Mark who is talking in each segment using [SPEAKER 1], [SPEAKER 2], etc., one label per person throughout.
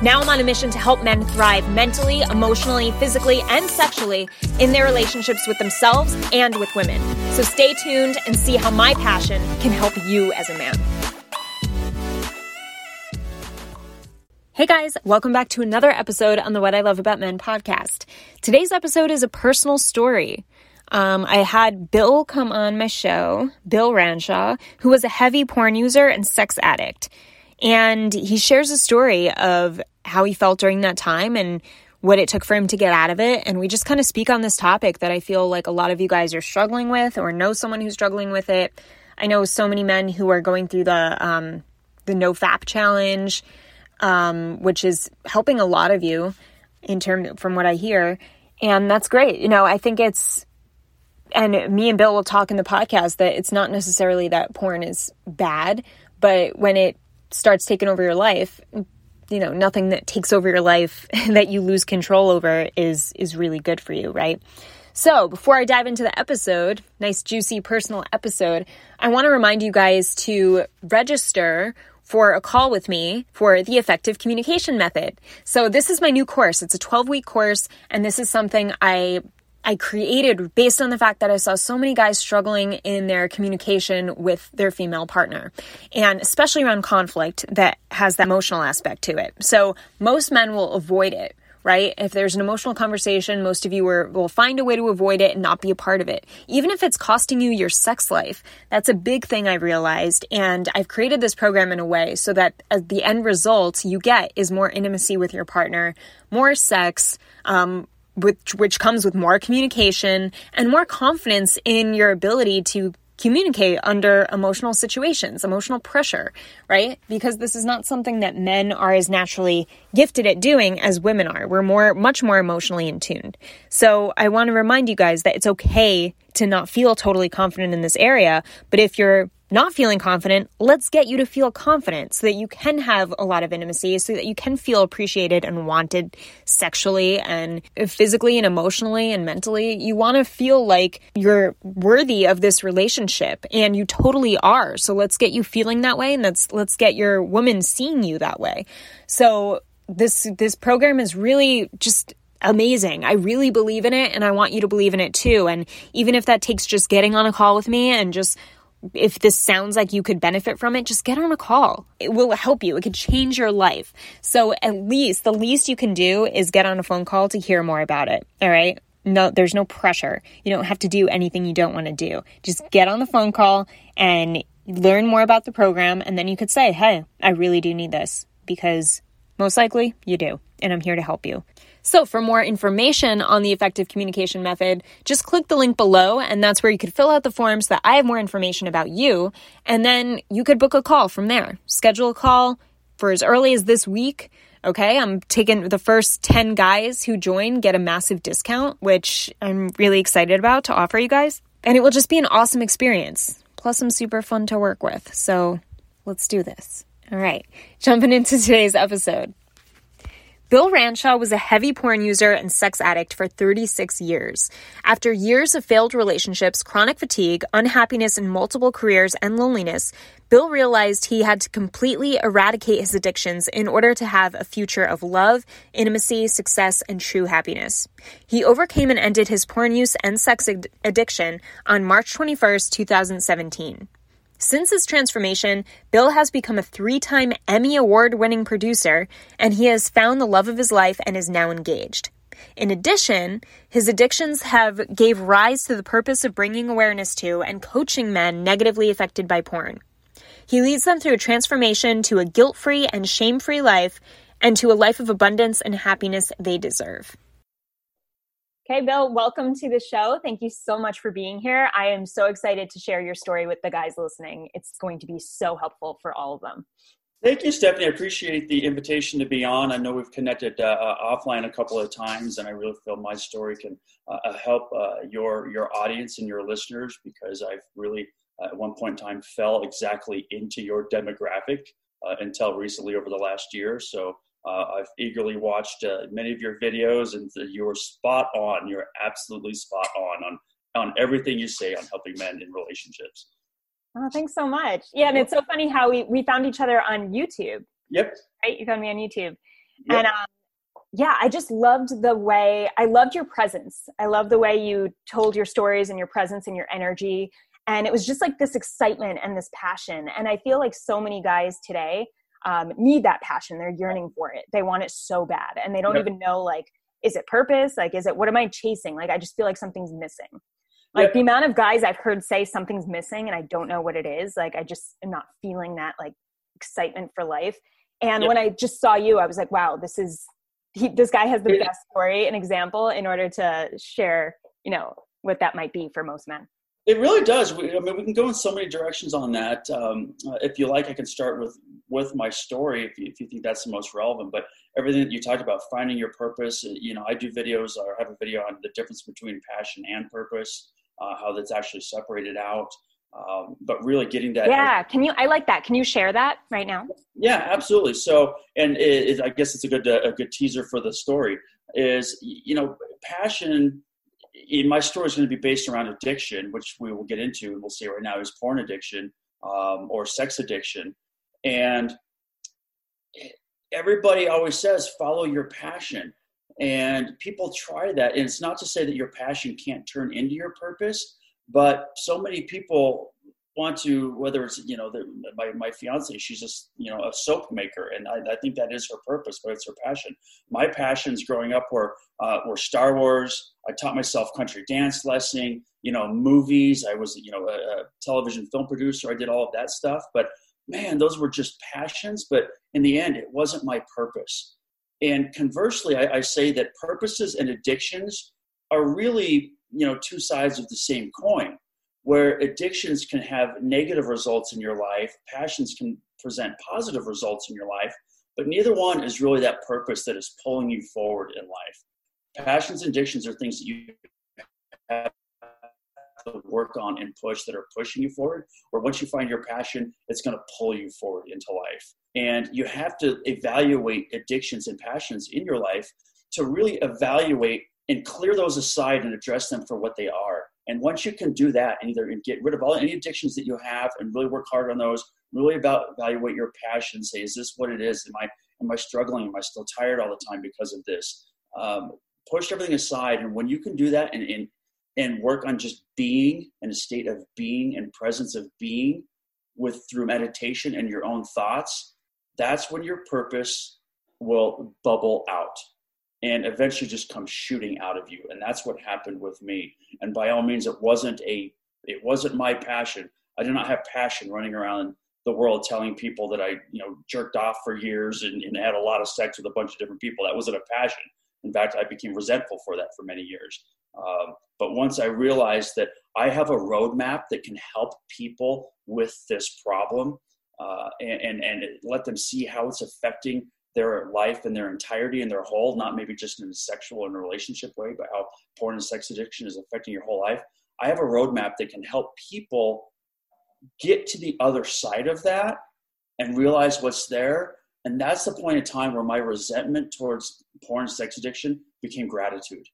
[SPEAKER 1] Now I'm on a mission to help men thrive mentally, emotionally, physically, and sexually in their relationships with themselves and with women. So stay tuned and see how my passion can help you as a man. Hey guys, welcome back to another episode on the What I Love About Men podcast. Today's episode is a personal story. Um, I had Bill come on my show, Bill Ranshaw, who was a heavy porn user and sex addict. And he shares a story of how he felt during that time and what it took for him to get out of it. And we just kind of speak on this topic that I feel like a lot of you guys are struggling with or know someone who's struggling with it. I know so many men who are going through the um, the no fap challenge, um, which is helping a lot of you in term from what I hear, and that's great. You know, I think it's and me and Bill will talk in the podcast that it's not necessarily that porn is bad, but when it starts taking over your life, you know, nothing that takes over your life that you lose control over is is really good for you, right? So, before I dive into the episode, nice juicy personal episode, I want to remind you guys to register for a call with me for the effective communication method. So, this is my new course. It's a 12 week course, and this is something I I created based on the fact that I saw so many guys struggling in their communication with their female partner, and especially around conflict that has that emotional aspect to it. So most men will avoid it. Right? If there's an emotional conversation, most of you are, will find a way to avoid it and not be a part of it. Even if it's costing you your sex life, that's a big thing I realized. And I've created this program in a way so that the end result you get is more intimacy with your partner, more sex, um, which, which comes with more communication and more confidence in your ability to communicate under emotional situations, emotional pressure, right? Because this is not something that men are as naturally gifted at doing as women are. We're more, much more emotionally in tuned. So I want to remind you guys that it's okay to not feel totally confident in this area, but if you're not feeling confident, let's get you to feel confident so that you can have a lot of intimacy, so that you can feel appreciated and wanted sexually and physically and emotionally and mentally. You want to feel like you're worthy of this relationship and you totally are. So let's get you feeling that way and let's let's get your woman seeing you that way. So this this program is really just amazing. I really believe in it and I want you to believe in it too. And even if that takes just getting on a call with me and just if this sounds like you could benefit from it, just get on a call. It will help you. It could change your life. So at least the least you can do is get on a phone call to hear more about it. All right. No, there's no pressure. You don't have to do anything you don't want to do. Just get on the phone call and learn more about the program. And then you could say, Hey, I really do need this because most likely you do. And I'm here to help you. So, for more information on the effective communication method, just click the link below, and that's where you could fill out the form so that I have more information about you, and then you could book a call from there. Schedule a call for as early as this week. Okay, I'm taking the first 10 guys who join get a massive discount, which I'm really excited about to offer you guys. And it will just be an awesome experience. Plus, I'm super fun to work with. So, let's do this. All right, jumping into today's episode. Bill Ranshaw was a heavy porn user and sex addict for 36 years. After years of failed relationships, chronic fatigue, unhappiness in multiple careers, and loneliness, Bill realized he had to completely eradicate his addictions in order to have a future of love, intimacy, success, and true happiness. He overcame and ended his porn use and sex ad- addiction on March 21st, 2017. Since his transformation, Bill has become a three time Emmy Award winning producer, and he has found the love of his life and is now engaged. In addition, his addictions have gave rise to the purpose of bringing awareness to and coaching men negatively affected by porn. He leads them through a transformation to a guilt-free and shame-free life and to a life of abundance and happiness they deserve. Okay, Bill, welcome to the show. Thank you so much for being here. I am so excited to share your story with the guys listening. It's going to be so helpful for all of them.
[SPEAKER 2] Thank you, Stephanie. I appreciate the invitation to be on. I know we've connected uh, uh, offline a couple of times, and I really feel my story can uh, uh help uh, your your audience and your listeners because I've really uh, at one point in time fell exactly into your demographic until recently over the last year. So I've eagerly watched many of your videos, and you're spot on. You're absolutely spot on on on everything you say on helping men in relationships.
[SPEAKER 1] Oh, thanks so much. Yeah, and it's so funny how we we found each other on YouTube.
[SPEAKER 2] Yep.
[SPEAKER 1] Right, you found me on YouTube, yep. and um, yeah, I just loved the way I loved your presence. I love the way you told your stories and your presence and your energy, and it was just like this excitement and this passion. And I feel like so many guys today um, need that passion. They're yearning for it. They want it so bad, and they don't yep. even know like, is it purpose? Like, is it what am I chasing? Like, I just feel like something's missing like the amount of guys i've heard say something's missing and i don't know what it is like i just am not feeling that like excitement for life and when i just saw you i was like wow this is he, this guy has the best story and example in order to share you know what that might be for most men
[SPEAKER 2] it really does. We, I mean, we can go in so many directions on that. Um, uh, if you like, I can start with with my story if you, if you think that's the most relevant. But everything that you talked about, finding your purpose. Uh, you know, I do videos or have a video on the difference between passion and purpose uh, how that's actually separated out. Um, but really getting that.
[SPEAKER 1] Yeah, can you? I like that. Can you share that right now?
[SPEAKER 2] Yeah, absolutely. So, and it, it, I guess it's a good a good teaser for the story. Is you know, passion. In my story is going to be based around addiction, which we will get into, and we'll see right now is porn addiction um, or sex addiction, and everybody always says follow your passion and people try that. And it's not to say that your passion can't turn into your purpose, but so many people want to, whether it's, you know, the, my, my fiance, she's just, you know, a soap maker. And I, I, think that is her purpose, but it's her passion. My passions growing up were, uh, were Star Wars. I taught myself country dance lesson, you know, movies. I was, you know, a, a television film producer. I did all of that stuff. But man, those were just passions. But in the end, it wasn't my purpose. And conversely, I, I say that purposes and addictions are really, you know, two sides of the same coin. Where addictions can have negative results in your life, passions can present positive results in your life, but neither one is really that purpose that is pulling you forward in life. Passions and addictions are things that you have to work on and push that are pushing you forward, or once you find your passion, it's going to pull you forward into life. And you have to evaluate addictions and passions in your life to really evaluate and clear those aside and address them for what they are. And once you can do that and either get rid of all any addictions that you have and really work hard on those, really about evaluate your passion, say, is this what it is? Am I am I struggling? Am I still tired all the time because of this? Um, push everything aside, and when you can do that and, and and work on just being in a state of being and presence of being with through meditation and your own thoughts that's when your purpose will bubble out and eventually just come shooting out of you. And that's what happened with me. And by all means it wasn't a it wasn't my passion. I did not have passion running around the world telling people that i you know jerked off for years and, and had a lot of sex with a bunch of different people. That wasn't a passion. In fact i became resentful for that for many years um, but once I realized that I have a roadmap that can help people with this problem uh, and, and, and let them see how it's affecting their life and their entirety and their whole, not maybe just in a sexual and relationship way, but how porn and sex addiction is affecting your whole life. I have a roadmap that can help people get to the other side of that and realize what's there. And that's the point in time where my resentment towards porn and sex addiction became gratitude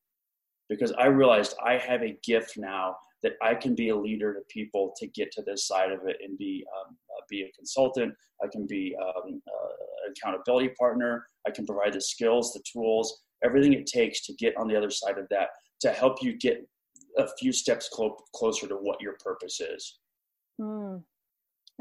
[SPEAKER 2] because I realized I have a gift now that I can be a leader to people to get to this side of it and be um, uh, be a consultant. I can be um, uh, accountability partner. I can provide the skills, the tools, everything it takes to get on the other side of that to help you get a few steps clo- closer to what your purpose is.
[SPEAKER 1] Mm,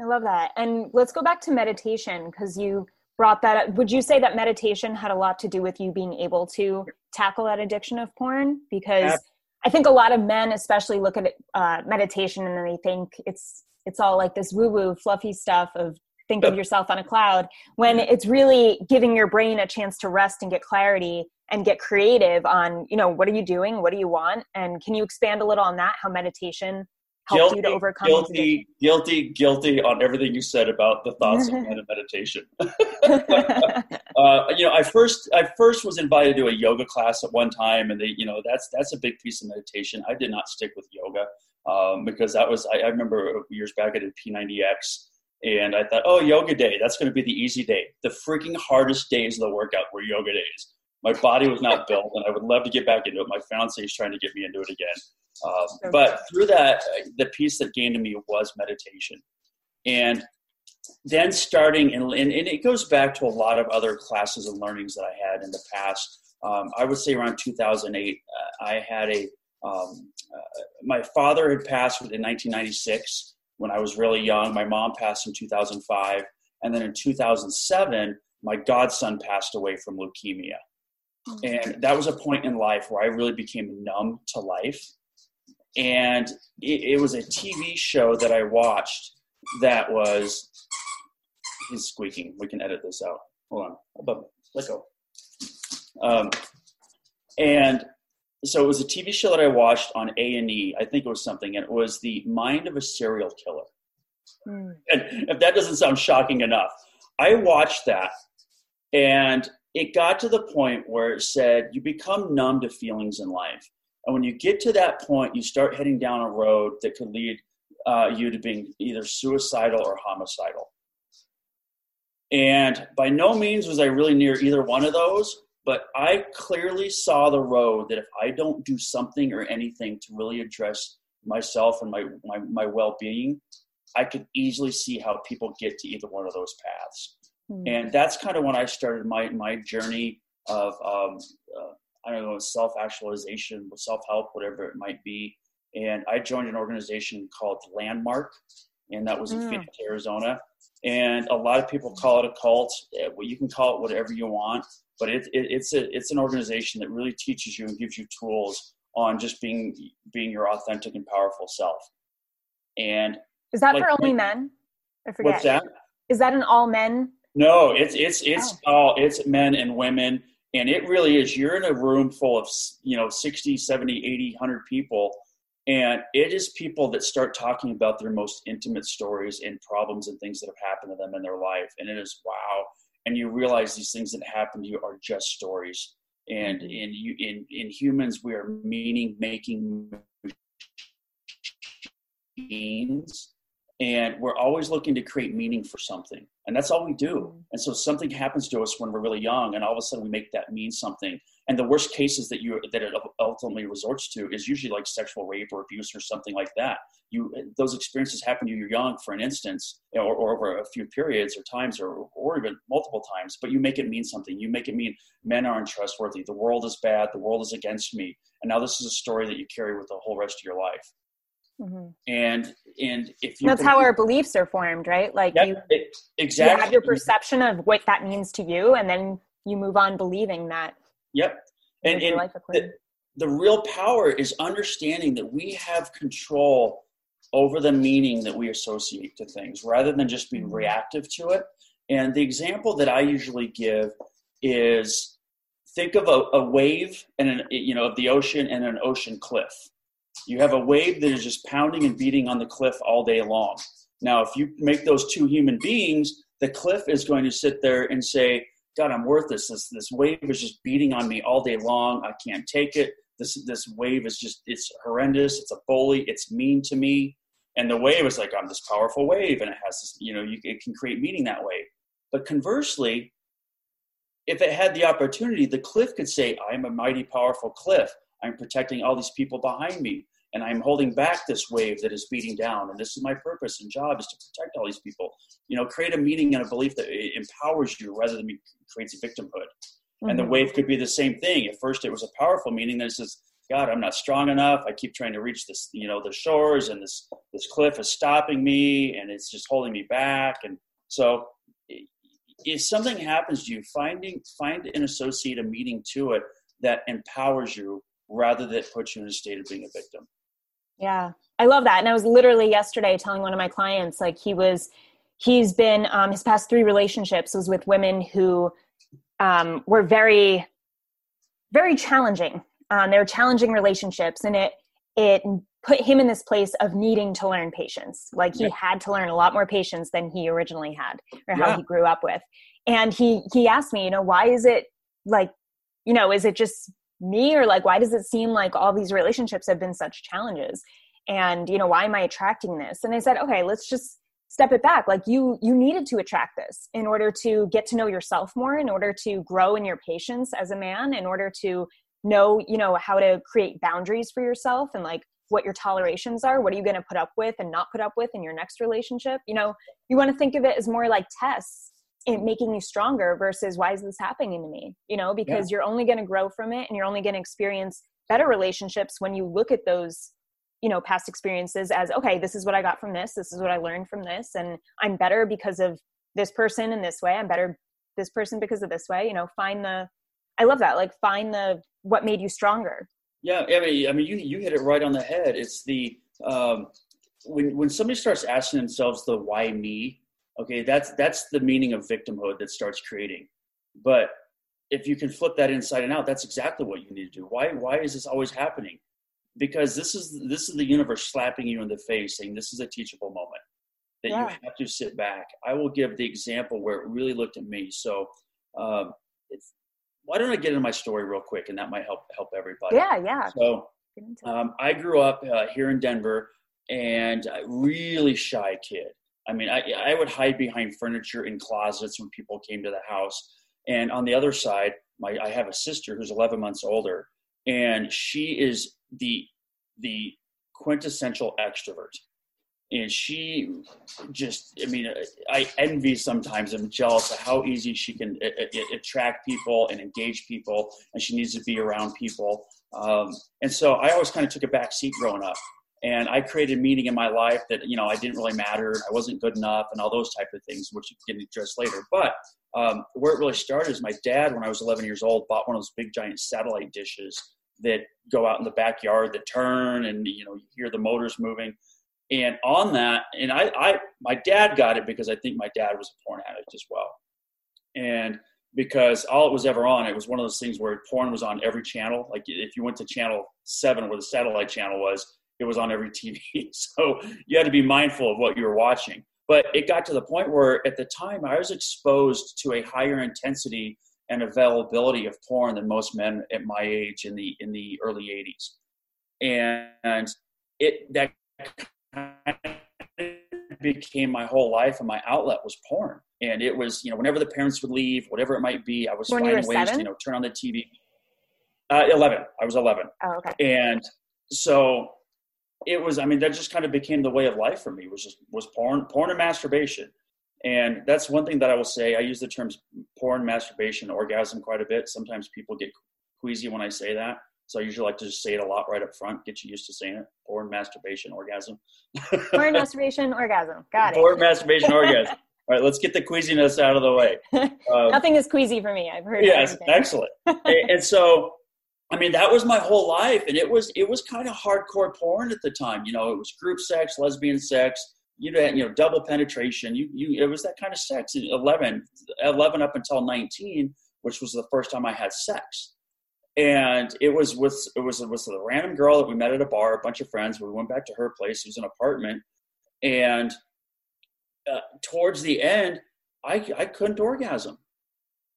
[SPEAKER 1] I love that. And let's go back to meditation because you brought that up. Would you say that meditation had a lot to do with you being able to tackle that addiction of porn? Because I think a lot of men, especially, look at uh, meditation and they think it's it's all like this woo woo fluffy stuff of think of yourself on a cloud when it's really giving your brain a chance to rest and get clarity and get creative on you know what are you doing? What do you want? And can you expand a little on that? How meditation helped guilty, you to overcome
[SPEAKER 2] guilty guilty guilty on everything you said about the thoughts of meditation. Uh, you know i first i first was invited to a yoga class at one time and they you know that's that's a big piece of meditation. I did not stick with yoga um, because that was I, I, remember years back i did p90x and i thought oh yoga day that's going to be the easy day. The freaking hardest days of the workout were yoga days my body was not built and i would love to get back into it my fiance is trying to get me into it again um, but through that, the piece that gained to me was meditation. And then starting, and, and, it goes back to a lot of other classes and learnings that I had in the past. Um, I would say around 2008, uh, I had a, um, uh, my father had passed in 1996 when I was really young. My mom passed in 2005. And then in 2007, my godson passed away from leukemia. And that was a point in life where I really became numb to life and it, it, was a TV show that I watched that was. He's squeaking. We can edit this out. Hold on. Hold Let go. Um, and so it was a TV show that I watched on A and E. I think it was something, and it was the Mind of a Serial Killer. Mm. And if that doesn't sound shocking enough, I watched that, and it got to the point where it said you become numb to feelings in life. And when you get to that point, you start heading down a road that could lead uh, you to being either suicidal or homicidal. And by no means was I really near either one of those, but I clearly saw the road that if I don't do something or anything to really address myself and my, my, my well being, I could easily see how people get to either one of those paths. Mm-hmm. And that's kind of when I started my, my journey of um, uh, I don't know, self actualization, self help, whatever it might be. And I joined an organization called Landmark, and that was in mm. Phoenix, Arizona. And a lot of people call it a cult. Eh, well, you can call it whatever you want, but it, it, it's a it's an organization that really teaches you and gives you tools on just being being your authentic and powerful self. And
[SPEAKER 1] is that like, for only like, men?
[SPEAKER 2] I forget. What's that?
[SPEAKER 1] Is that an all men?
[SPEAKER 2] No, it's it's it's oh. all it's men and women and it really is you're in a room full of you know 60 70 80 100 people and it is people that start talking about their most intimate stories and problems and things that have happened to them in their life and it is wow and you realize these things that happen to you are just stories and mm-hmm. in you in in humans we are meaning making machines and we're always looking to create meaning for something and that's all we do. Mm-hmm. and so something happens to us when we're really young and all of a sudden we make that mean something. And the worst cases that you that it ultimately resorts to is usually like sexual rape or abuse or something like that. You those experiences happen to you young for an instance or, or over a few periods or times or, or even multiple times but you make it mean something. You make it mean men aren't trustworthy. The world is bad. The world is against me. And now this is a story that you carry with the whole rest of your life. Mm-hmm. And and if
[SPEAKER 1] that's how our beliefs are formed, right? Like yep, you it, exactly you have your perception of what that means to you, and then you move on believing that.
[SPEAKER 2] Yep. And, and the, the real power is understanding that we have control over the meaning that we associate to things rather than just being mm-hmm. reactive to it. And the example that I usually give is think of a, a wave and an, you know of the ocean and an ocean cliff you have a wave that is just pounding and beating on the cliff all day long. Now, if you make those two human beings, the cliff is going to sit there and say, God, I'm worthless. This this wave is just beating on me all day long. I can't take it. This this wave is just it's horrendous. It's a bully. It's mean to me. And the wave is like I'm this powerful wave, and it has this. You know, you, it can create meaning that way. But conversely, if it had the opportunity, the cliff could say, "I'm a mighty powerful cliff. I'm protecting all these people behind me and I'm holding back this wave that is beating down. And this is my purpose and job is to protect all these people. You know, create a meaning and a belief that empowers you rather than creates a victimhood. Mm-hmm. And the mm-hmm. wave could be the same thing. At first, it was a powerful meaning. Then it says, God, I'm not strong enough. I keep trying to reach this, you know, the shores, and this this cliff is stopping me, and it's just holding me back. And so, if something happens to you, finding find and associate a meaning to it that empowers you rather than put you in a state of being a victim.
[SPEAKER 1] Yeah, I love that. And I was literally yesterday telling one of my clients, like he was, he's been, um, his past three relationships was with women who um, were very, very challenging. Um, they were challenging relationships, and it it put him in this place of needing to learn patience. Like he yeah. had to learn a lot more patience than he originally had or how yeah. he grew up with. And he he asked me, you know, why is it like, you know, is it just me or like why does it seem like all these relationships have been such challenges? And you know, why am I attracting this? And I said, okay, let's just step it back like you you needed to attract this in order to get to know yourself more in order to grow in your patience as a man in order to know you know how to create boundaries for yourself and like what your tolerations are what are you going to put up with and not put up with in your next relationship you know you want to think of it as more like tests in making you stronger versus why is this happening to me you know because yeah. you're only going to grow from it and you're only going to experience better relationships when you look at those you know past experiences as okay this is what i got from this this is what i learned from this and i'm better because of this person in this way i'm better this person because of this way you know find the i love that like find the what made you stronger
[SPEAKER 2] yeah, I mean, I mean, you you hit it right on the head. It's the um, when when somebody starts asking themselves the why me, okay, that's that's the meaning of victimhood that starts creating. But if you can flip that inside and out, that's exactly what you need to do. Why why is this always happening? Because this is this is the universe slapping you in the face, saying this is a teachable moment that yeah. you have to sit back. I will give the example where it really looked at me. So um, it's why don't I get into my story real quick, and that might help help everybody.
[SPEAKER 1] Yeah, yeah.
[SPEAKER 2] So, um, I grew up uh, here in Denver, and a really shy kid. I mean, I, I would hide behind furniture in closets when people came to the house. And on the other side, my I have a sister who's 11 months older, and she is the the quintessential extrovert. And she just i mean i envy sometimes i'm jealous of how easy she can attract people and engage people and she needs to be around people. Um, and so i always kind of took a back seat growing up and i created meaning in my life that you know i didn't really matter i wasn't good enough and all those type of things which you can address later but um, where it really started is my dad when i was 11 years old bought one of those big giant satellite dishes that go out in the backyard that turn and you know you hear the motors moving and on that, and I, I, my dad got it because I think my dad was a porn addict as well. And because all it was ever on, it was one of those things where porn was on every channel. Like if you went to channel seven, where the satellite channel was, it was on every TV. So you had to be mindful of what you were watching. But it got to the point where at the time I was exposed to a higher intensity and availability of porn than most men at my age in the in the early 80s. And it that became my whole life and my outlet was porn. And it was, you know, whenever the parents would leave, whatever it might be, I was when finding ways to, you know, turn on the TV. Uh, 11. I was 11.
[SPEAKER 1] Oh, okay.
[SPEAKER 2] And so it was, I mean, that just kind of became the way of life for me was just, was porn, porn and masturbation. And that's one thing that I will say. I use the terms porn, masturbation, orgasm quite a bit. Sometimes people get queasy when I say that. So I usually like to just say it a lot right up front, get you used to saying it. Porn, masturbation, orgasm.
[SPEAKER 1] Porn, masturbation, orgasm. Got it.
[SPEAKER 2] Porn, masturbation, orgasm. All right, let's get the queasiness out of the way.
[SPEAKER 1] Um, Nothing is queasy for me. I've heard.
[SPEAKER 2] Yes, excellent. and so, I mean, that was my whole life, and it was it was kind of hardcore porn at the time. You know, it was group sex, lesbian sex. You had, you know, double penetration. You you it was that kind of sex. 11, 11 up until nineteen, which was the first time I had sex and it was with it was it was a random girl that we met at a bar, a bunch of friends. We went back to her place. It was an apartment, and uh, towards the end, I I couldn't orgasm.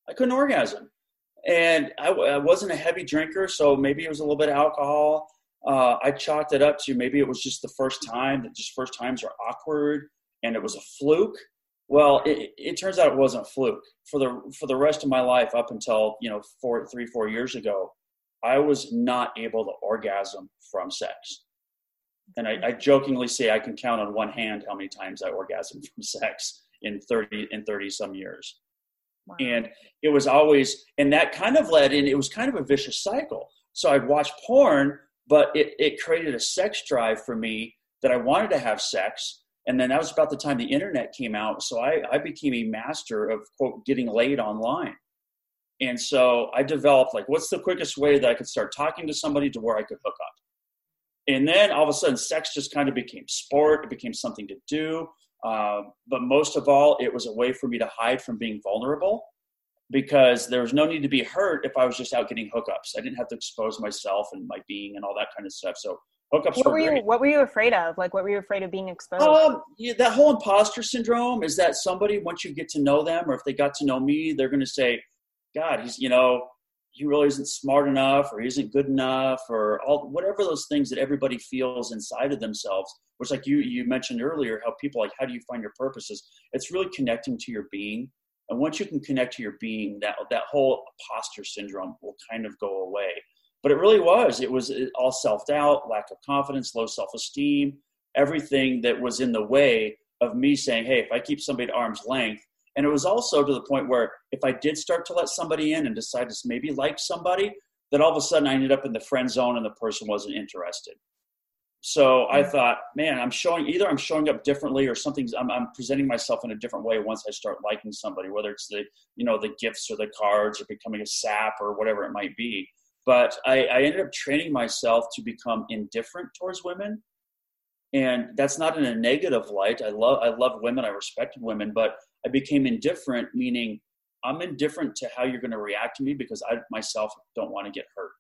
[SPEAKER 2] I couldn't orgasm, and I, I, wasn't a heavy drinker, so maybe it was a little bit of alcohol. Uh, I chalked it up to maybe it was just the first time. That just first times are awkward, and it was a fluke. Well, it, it turns out it wasn't a fluke. For the for the rest of my life, up until you know four, three, four years ago, I was not able to orgasm from sex. And I, I jokingly say I can count on one hand how many times I orgasmed from sex in thirty in thirty some years. And it was always, and that kind of led in. It was kind of a vicious cycle. So I'd watch porn, but it, it created a sex drive for me that I wanted to have sex. And then that was about the time the internet came out. So i, I became a master of quote getting laid online. And so i developed like what's the quickest way that i could start talking to somebody to where i could hook up? And then all of a sudden sex just kind of became sport. It became something to do um, but most of all it was a way for me to hide from being vulnerable because there was no need to be hurt if i was just out getting hookups. I didn't have to expose myself and my being and all that kind of stuff. So hookups
[SPEAKER 1] what
[SPEAKER 2] were,
[SPEAKER 1] were you
[SPEAKER 2] great.
[SPEAKER 1] what were you afraid of? Like what were you afraid of being exposed?
[SPEAKER 2] Um, yeah, that whole imposter syndrome is that somebody once you get to know them, or if they got to know me, they're going to say, "God, he's you know, he really isn't smart enough, or he isn't good enough, or all whatever those things that everybody feels inside of themselves." Which, like you you mentioned earlier, how people like, how do you find your purposes? It's really connecting to your being, and once you can connect to your being, that that whole imposter syndrome will kind of go away. But it really was. It was all self doubt, lack of confidence, low self esteem, everything that was in the way of me saying, hey, if I keep somebody at arm's length, and it was also to the point where if I did start to let somebody in and decide to maybe like somebody, then all of a sudden I ended up in the friend zone and the person wasn't interested. So I mm. thought, man, I'm showing either I'm showing up differently or something's I'm, I'm presenting myself in a different way once I start liking somebody, whether it's the you know the gifts or the cards or becoming a sap or whatever it might be. But I, I ended up training myself to become indifferent towards women, and that's not in a negative light. I love I love women, I respected women, but I became indifferent, meaning I'm indifferent to how you're going to react to me because I myself don't want to get hurt.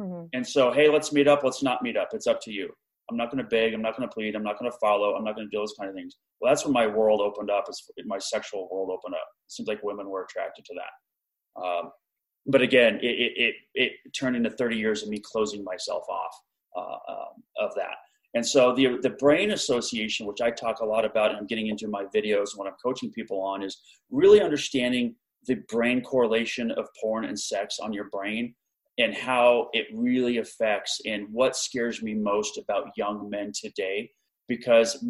[SPEAKER 1] Mhm.
[SPEAKER 2] And so, hey, let's meet up. Let's not meet up. It's up to you. I'm not going to beg. I'm not going to plead. I'm not going to follow. I'm not going to do those kind of things. Well, that's when my world opened up. Is my sexual world opened up. It seems like women were attracted to that. Um, but again, it, it, it, it turned into 30 years of me closing myself off uh, um, of that. And so the the brain association, which I talk a lot about, and I'm getting into my videos when I'm coaching people on, is really understanding the brain correlation of porn and sex on your brain and how it really affects and what scares me most about young men today. Because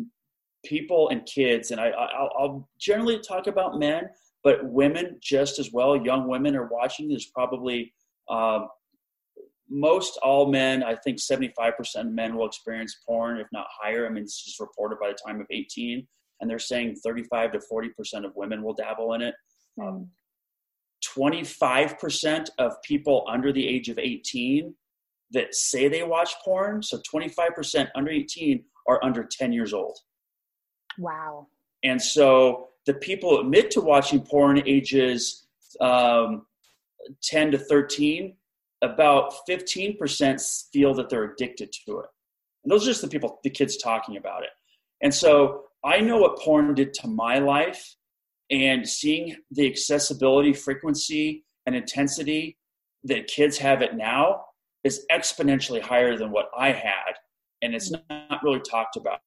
[SPEAKER 2] people and kids and I, I'll, I'll generally talk about men but women just as well young women are watching there's probably um, most all men i think 75% of men will experience porn if not higher i mean this is reported by the time of 18 and they're saying 35 to 40% of women will dabble in it
[SPEAKER 1] Mm.
[SPEAKER 2] 25% of people under the age of 18 that say they watch porn, so 25% under 18 are under 10 years old.
[SPEAKER 1] wow
[SPEAKER 2] And so the people admit to watching porn ages um, 10 to 13, about 15% feel that they're addicted to it. And those are just the people, the kids talking about it. And so I know what porn did to my life and seeing the accessibility, frequency, and intensity that kids have it now is exponentially higher than what I had, and it's not really talked about.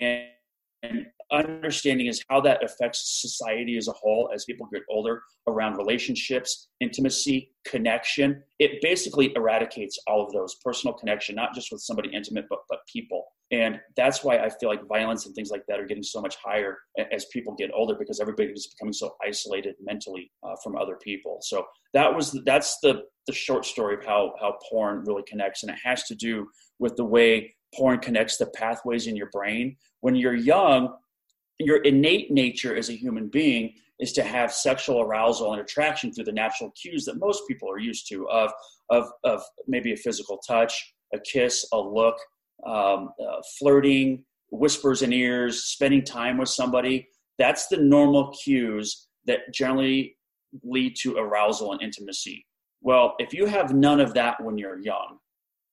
[SPEAKER 2] And, understanding is how that affects society as a whole as people get older around relationships, intimacy, connection. It basically eradicates all of those personal connection, not just with somebody intimate, but but people. And that's why I feel like violence and things like that are getting so much higher as people get older because everybody is becoming so isolated mentally uh, from other people. So that was that's the the short story of how how porn really connects, and it has to do with the way porn connects the pathways in your brain. When you're young, your innate nature as a human being is to have sexual arousal and attraction through the natural cues that most people are used to of of of maybe a physical touch, a kiss, a look, um, uh, flirting, whispers in ears, spending time with somebody. That's the normal cues that generally lead to arousal and intimacy. Well, if you have none of that when you're young,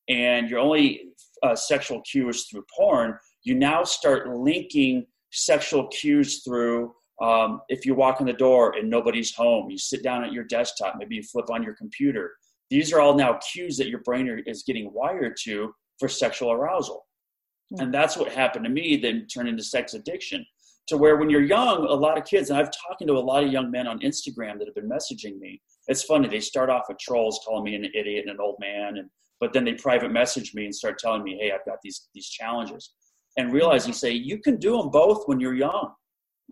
[SPEAKER 2] and your only uh, sexual cue is through porn, you now start linking sexual cues through um, if you walk in the door and nobody's home, you sit down at your desktop, maybe you flip on your computer. These are all now cues that your brain is getting wired to for sexual arousal. And that's what happened to me, then turned into sex addiction. To where when you're young, a lot of kids, and I've talked to a lot of young men on Instagram that have been messaging me. It's funny, they start off with trolls calling me an idiot and an old man, and but then they private message me and start telling me, hey, I've got these these challenges. And realizing, say, you can do them both when you're young.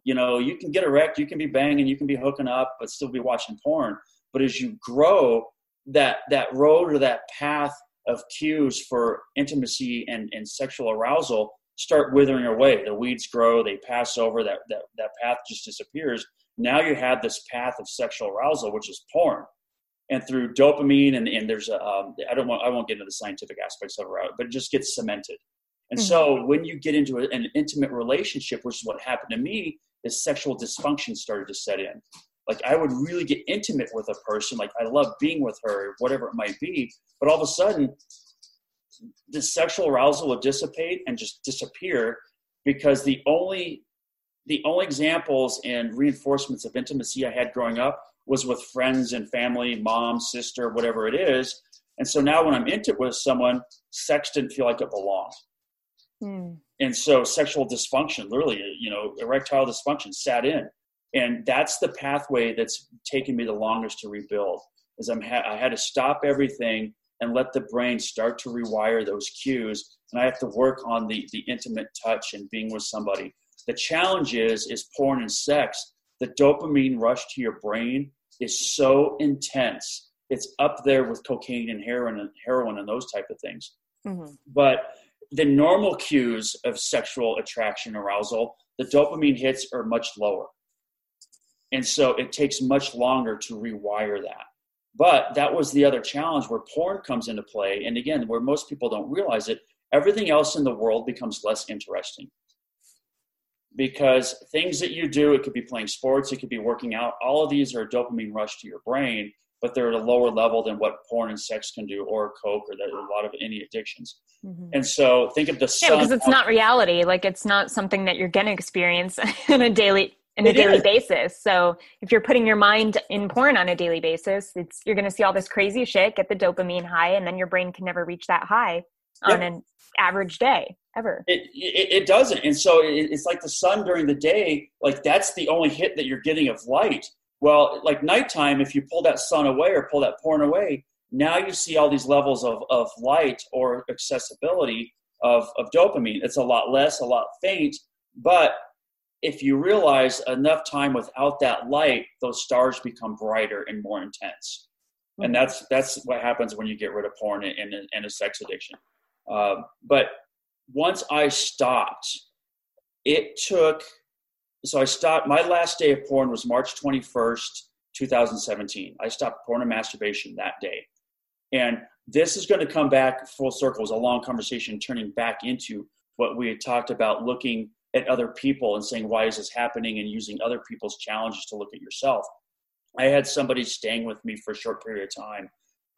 [SPEAKER 2] You know, you can get erect, you can be banging, you can be hooking up, but still be watching porn. But as you grow, that that road or that path of cues for intimacy and, and sexual arousal start withering away. The weeds grow, they pass over, that, that, that path just disappears. Now you have this path of sexual arousal, which is porn. And through dopamine, and, and there's a, um, I don't want, I won't get into the scientific aspects of it, but it just gets cemented. And mm-hmm. so when you get into an intimate relationship, which is what happened to me, is sexual dysfunction started to set in. Like I would really get intimate with a person, like I love being with her, whatever it might be, but all of a sudden the sexual arousal would dissipate and just disappear because the only the only examples and reinforcements of intimacy I had growing up was with friends and family, mom, sister, whatever it is. And so now when I'm intimate with someone, sex didn't feel like it belonged. Mm. And so sexual dysfunction, literally, you know, erectile dysfunction sat in. And that's the pathway that's taken me the longest to rebuild is I'm ha- I had to stop everything and let the brain start to rewire those cues. And I have to work on the, the intimate touch and being with somebody. The challenge is, is porn and sex. The dopamine rush to your brain is so intense. It's up there with cocaine and heroin and heroin and those type of things. Mm-hmm. But the normal cues of sexual attraction, arousal, the dopamine hits are much lower. And so it takes much longer to rewire that. But that was the other challenge where porn comes into play. And again, where most people don't realize it, everything else in the world becomes less interesting. Because things that you do, it could be playing sports, it could be working out, all of these are a dopamine rush to your brain, but they're at a lower level than what porn and sex can do, or coke, or that, a lot of any addictions. Mm-hmm. And so think of the
[SPEAKER 1] yeah, because it's not reality. Like it's not something that you're going to experience on a daily on a daily is. basis. So if you're putting your mind in porn on a daily basis, it's you're going to see all this crazy shit, get the dopamine high, and then your brain can never reach that high on an average day ever.
[SPEAKER 2] It, it, it doesn't, and so it, it's like the sun during the day. Like that's the only hit that you're getting of light. Well, like nighttime, if you pull that sun away or pull that porn away, now you see all these levels of, of light or accessibility of, of dopamine. It's a lot less, a lot faint, but if you realize enough time without that light, those stars become brighter and more intense. Mm-hmm. And that's that's what happens when you get rid of porn and, and, and a sex addiction. Uh, but once I stopped, it took. So I stopped. My last day of porn was March twenty first, two thousand seventeen. I stopped porn and masturbation that day, and this is going to come back full circle. It was a long conversation, turning back into what we had talked about, looking at other people and saying, why is this happening? And using other people's challenges to look at yourself. I had somebody staying with me for a short period of time,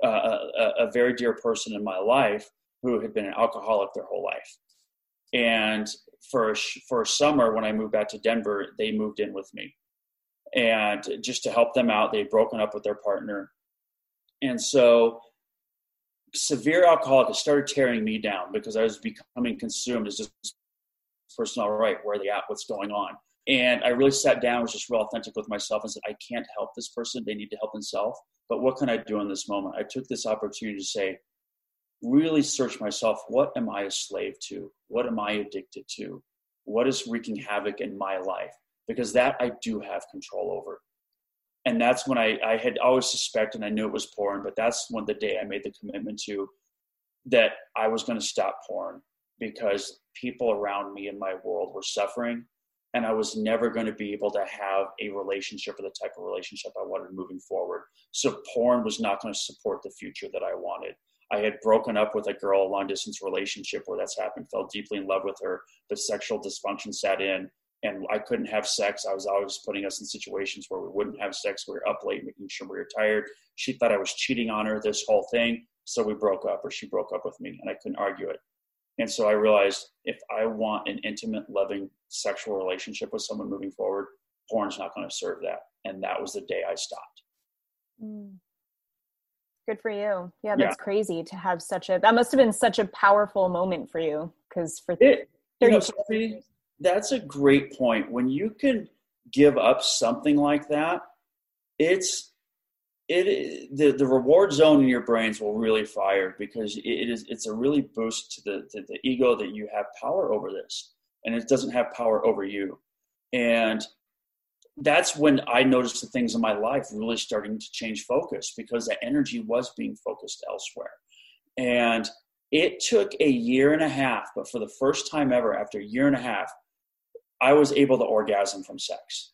[SPEAKER 2] uh, a, a, very dear person in my life who had been an alcoholic their whole life. And for for summer, when I moved back to Denver, they moved in with me. And just to help them out, they'd broken up with their partner. And so severe alcoholic started tearing me down because I was becoming consumed. As just person all right where are they at? What's going on? And i really sat down was just real authentic with myself and said i can't help this person. They need to help themselves. But what can i do in this moment? I took this opportunity to say really search myself what am i a slave to what am i addicted to what is wreaking havoc in my life because that i do have control over and that's when I, I had always suspected and i knew it was porn but that's when the day i made the commitment to that i was going to stop porn because people around me in my world were suffering and I was never going to be able to have a relationship or the type of relationship I wanted moving forward. So porn was not going to support the future that I wanted. I had broken up with a girl, a long distance relationship where that's happened, fell deeply in love with her. The sexual dysfunction sat in and I couldn't have sex. I was always putting us in situations where we wouldn't have sex. We were up late, making sure we were tired. She thought I was cheating on her, this whole thing. So we broke up, or she broke up with me, and I couldn't argue it. And so I realized if I want an intimate, loving sexual relationship with someone moving forward, porn's not going to serve that. And that was the day I stopped. Mm.
[SPEAKER 1] Good for you. Yeah, that's yeah. crazy to have such a, that must have been such a powerful moment for you. Because for it, you know,
[SPEAKER 2] Sophie, that's a great point. When you can give up something like that, it's it the, the reward zone in your brains will really fire because it is it's a really boost to the to the ego that you have power over this and it doesn't have power over you and that's when i noticed the things in my life really starting to change focus because the energy was being focused elsewhere. And it took a year and a half but for the first time ever after a year and a half i was able to orgasm from sex.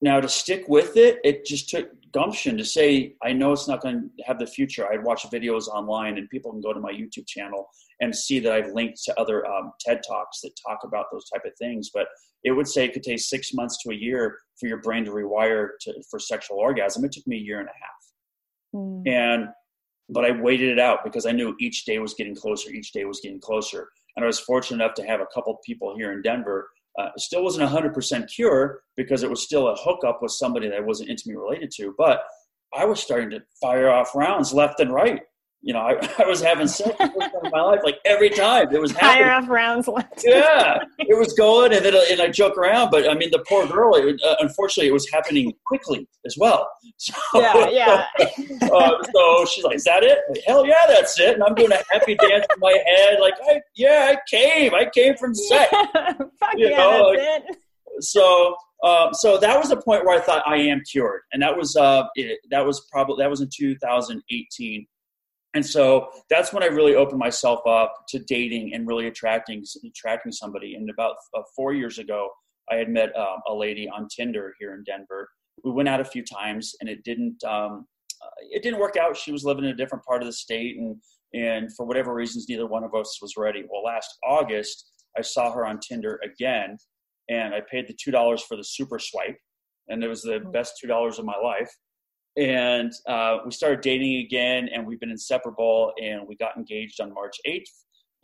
[SPEAKER 2] Now to stick with it it just took gumption to say i know it's not going to have the future. I'd watch videos online and people can go to my youtube channel and see that i've linked to other um, ted talks that talk about those type of things but it would say it could take six months to a year for your brain to rewire to, for sexual orgasm it took me a year and a half mm. and but I waited it out because I knew each day was getting closer. Each day was getting closer, and I was fortunate enough to have a couple people here in Denver. Uh, still wasn't a hundred percent cure because it was still a hookup with somebody that I wasn't intimately related to, but I was starting to fire off rounds left and right you know, I, I was having sex in my life, like every time it was happening.
[SPEAKER 1] Fire off rounds left.
[SPEAKER 2] yeah, it was going, and then and I joke around, but I mean, the poor girl. It, uh, unfortunately, it was happening quickly as well.
[SPEAKER 1] So, yeah, yeah.
[SPEAKER 2] uh, so she's like, "Is that it?" Like, Hell yeah, that's it. And I'm doing a happy dance in my head, like, "I yeah, I came, I came from sex."
[SPEAKER 1] Yeah, fuck you yeah, know, that's
[SPEAKER 2] like, it. So uh, so that was a point where I thought I am cured, and that was uh, it, that was probably that was in 2018 and so that's when I really opened myself up to dating and really attracting attracting somebody. And about uh, four years ago, I had met um, a lady on Tinder here in Denver. We went out a few times, and it didn't um, uh, it didn't work out. She was living in a different part of the state, and and for whatever reasons, neither one of us was ready. Well, last August, I saw her on Tinder again, and I paid the two dollars for the super swipe, and it was the hmm. best two dollars of my life and uh, we started dating again and we've been inseparable and we got engaged on march 8th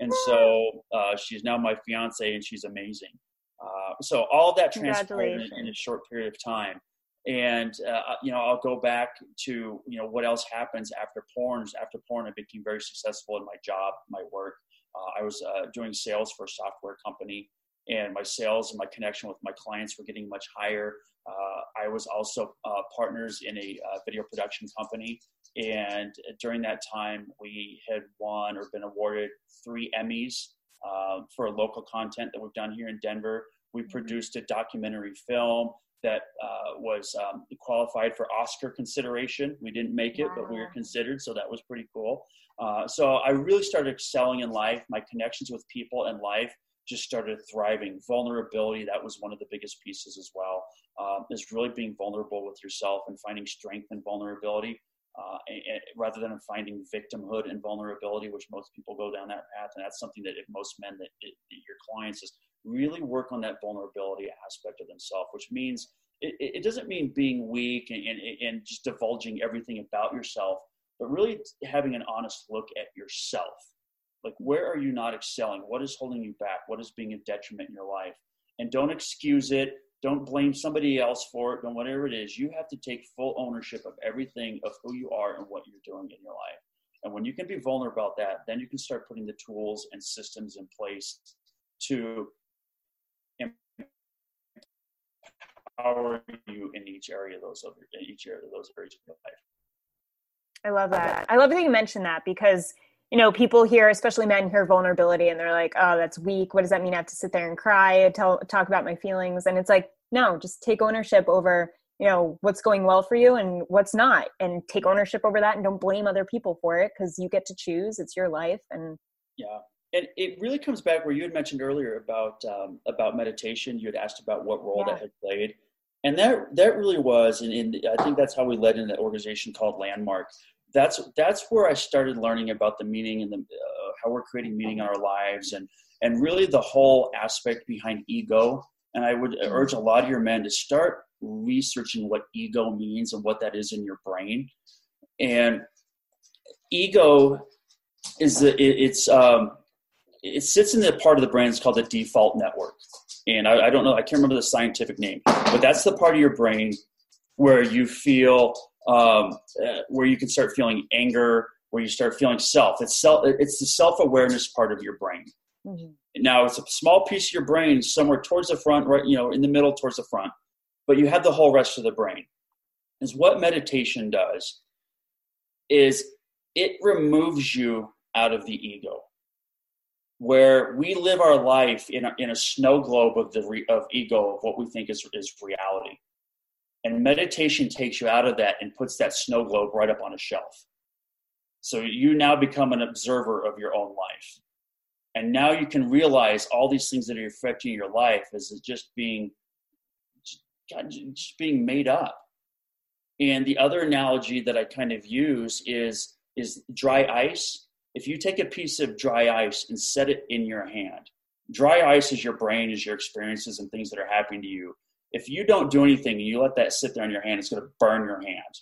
[SPEAKER 2] and so uh, she's now my fiance and she's amazing. Uh, so all that transpired in, in, a short period of time. And uh, you know i'll go back to you know what else happens after porn after porn i became very successful in my job my work. Uh, i was uh, doing sales for a software company and my sales and my connection with my clients were getting much higher uh, I was also uh, partners in a uh, video production company. And during that time, we had won or been awarded three Emmys uh, for local content that we've done here in Denver. We mm-hmm. produced a documentary film that uh, was um, qualified for Oscar consideration. We didn't make it, wow. but we were considered, so that was pretty cool. Uh, so I really started excelling in life. My connections with people in life just started thriving. Vulnerability, that was one of the biggest pieces as well, um, is really being vulnerable with yourself and finding strength in vulnerability uh, and, and rather than finding victimhood and vulnerability, which most people go down that path. And that's something that if most men that, that your clients is really work on that vulnerability aspect of themselves, which means it, it doesn't mean being weak and, and, and just divulging everything about yourself, but really having an honest look at yourself like, where are you not excelling? What is holding you back? What is being a detriment in your life? And don't excuse it. Don't blame somebody else for it. And whatever it is, you have to take full ownership of everything of who you are and what you're doing in your life. And when you can be vulnerable about that, then you can start putting the tools and systems in place to empower you in each area of those in each area of those areas of your life.
[SPEAKER 1] I love that. I love that you mentioned that because you know, people hear, especially men, hear vulnerability and they're like, oh, that's weak. What does that mean? I have to sit there and cry, tell, talk about my feelings. And it's like, no, just take ownership over, you know, what's going well for you and what's not. And take ownership over that and don't blame other people for it because you get to choose. It's your life. And
[SPEAKER 2] yeah. And it really comes back where you had mentioned earlier about um, about meditation. You had asked about what role yeah. that had played, and that that really was, and, and I think that's how we led in an organization called Landmark that's that's where I started learning about the meaning and the uh, how we're creating meaning in our lives and and really the whole aspect behind ego. And I would mm-hmm. urge a lot of your men to start researching what ego means and what that is in your brain. And ego is the it, it's um, it sits in the part of the brain it's called the default network. And I, I don't know, I can't remember the scientific name, but that's the part of your brain where you feel um, uh, where you can start feeling anger, where you start feeling self. It's self. It's the self awareness part of your brain. Mm-hmm. Now it's a small piece of your brain somewhere towards the front, right? You know, in the middle towards the front, but you have the whole rest of the brain. Is what meditation does. Is it removes you out of the ego where we live our life in a, in a snow globe of the re, of ego of what we think is is reality and meditation takes you out of that and puts that snow globe right up on a shelf. So you now become an observer of your own life. And now you can realize all these things that are affecting your life as just being just being made up. And the other analogy that I kind of use is is dry ice. If you take a piece of dry ice and set it in your hand, dry ice is your brain, is your experiences and things that are happening to you if you don't do anything and you let that sit there in your hand, it's going to burn your hand.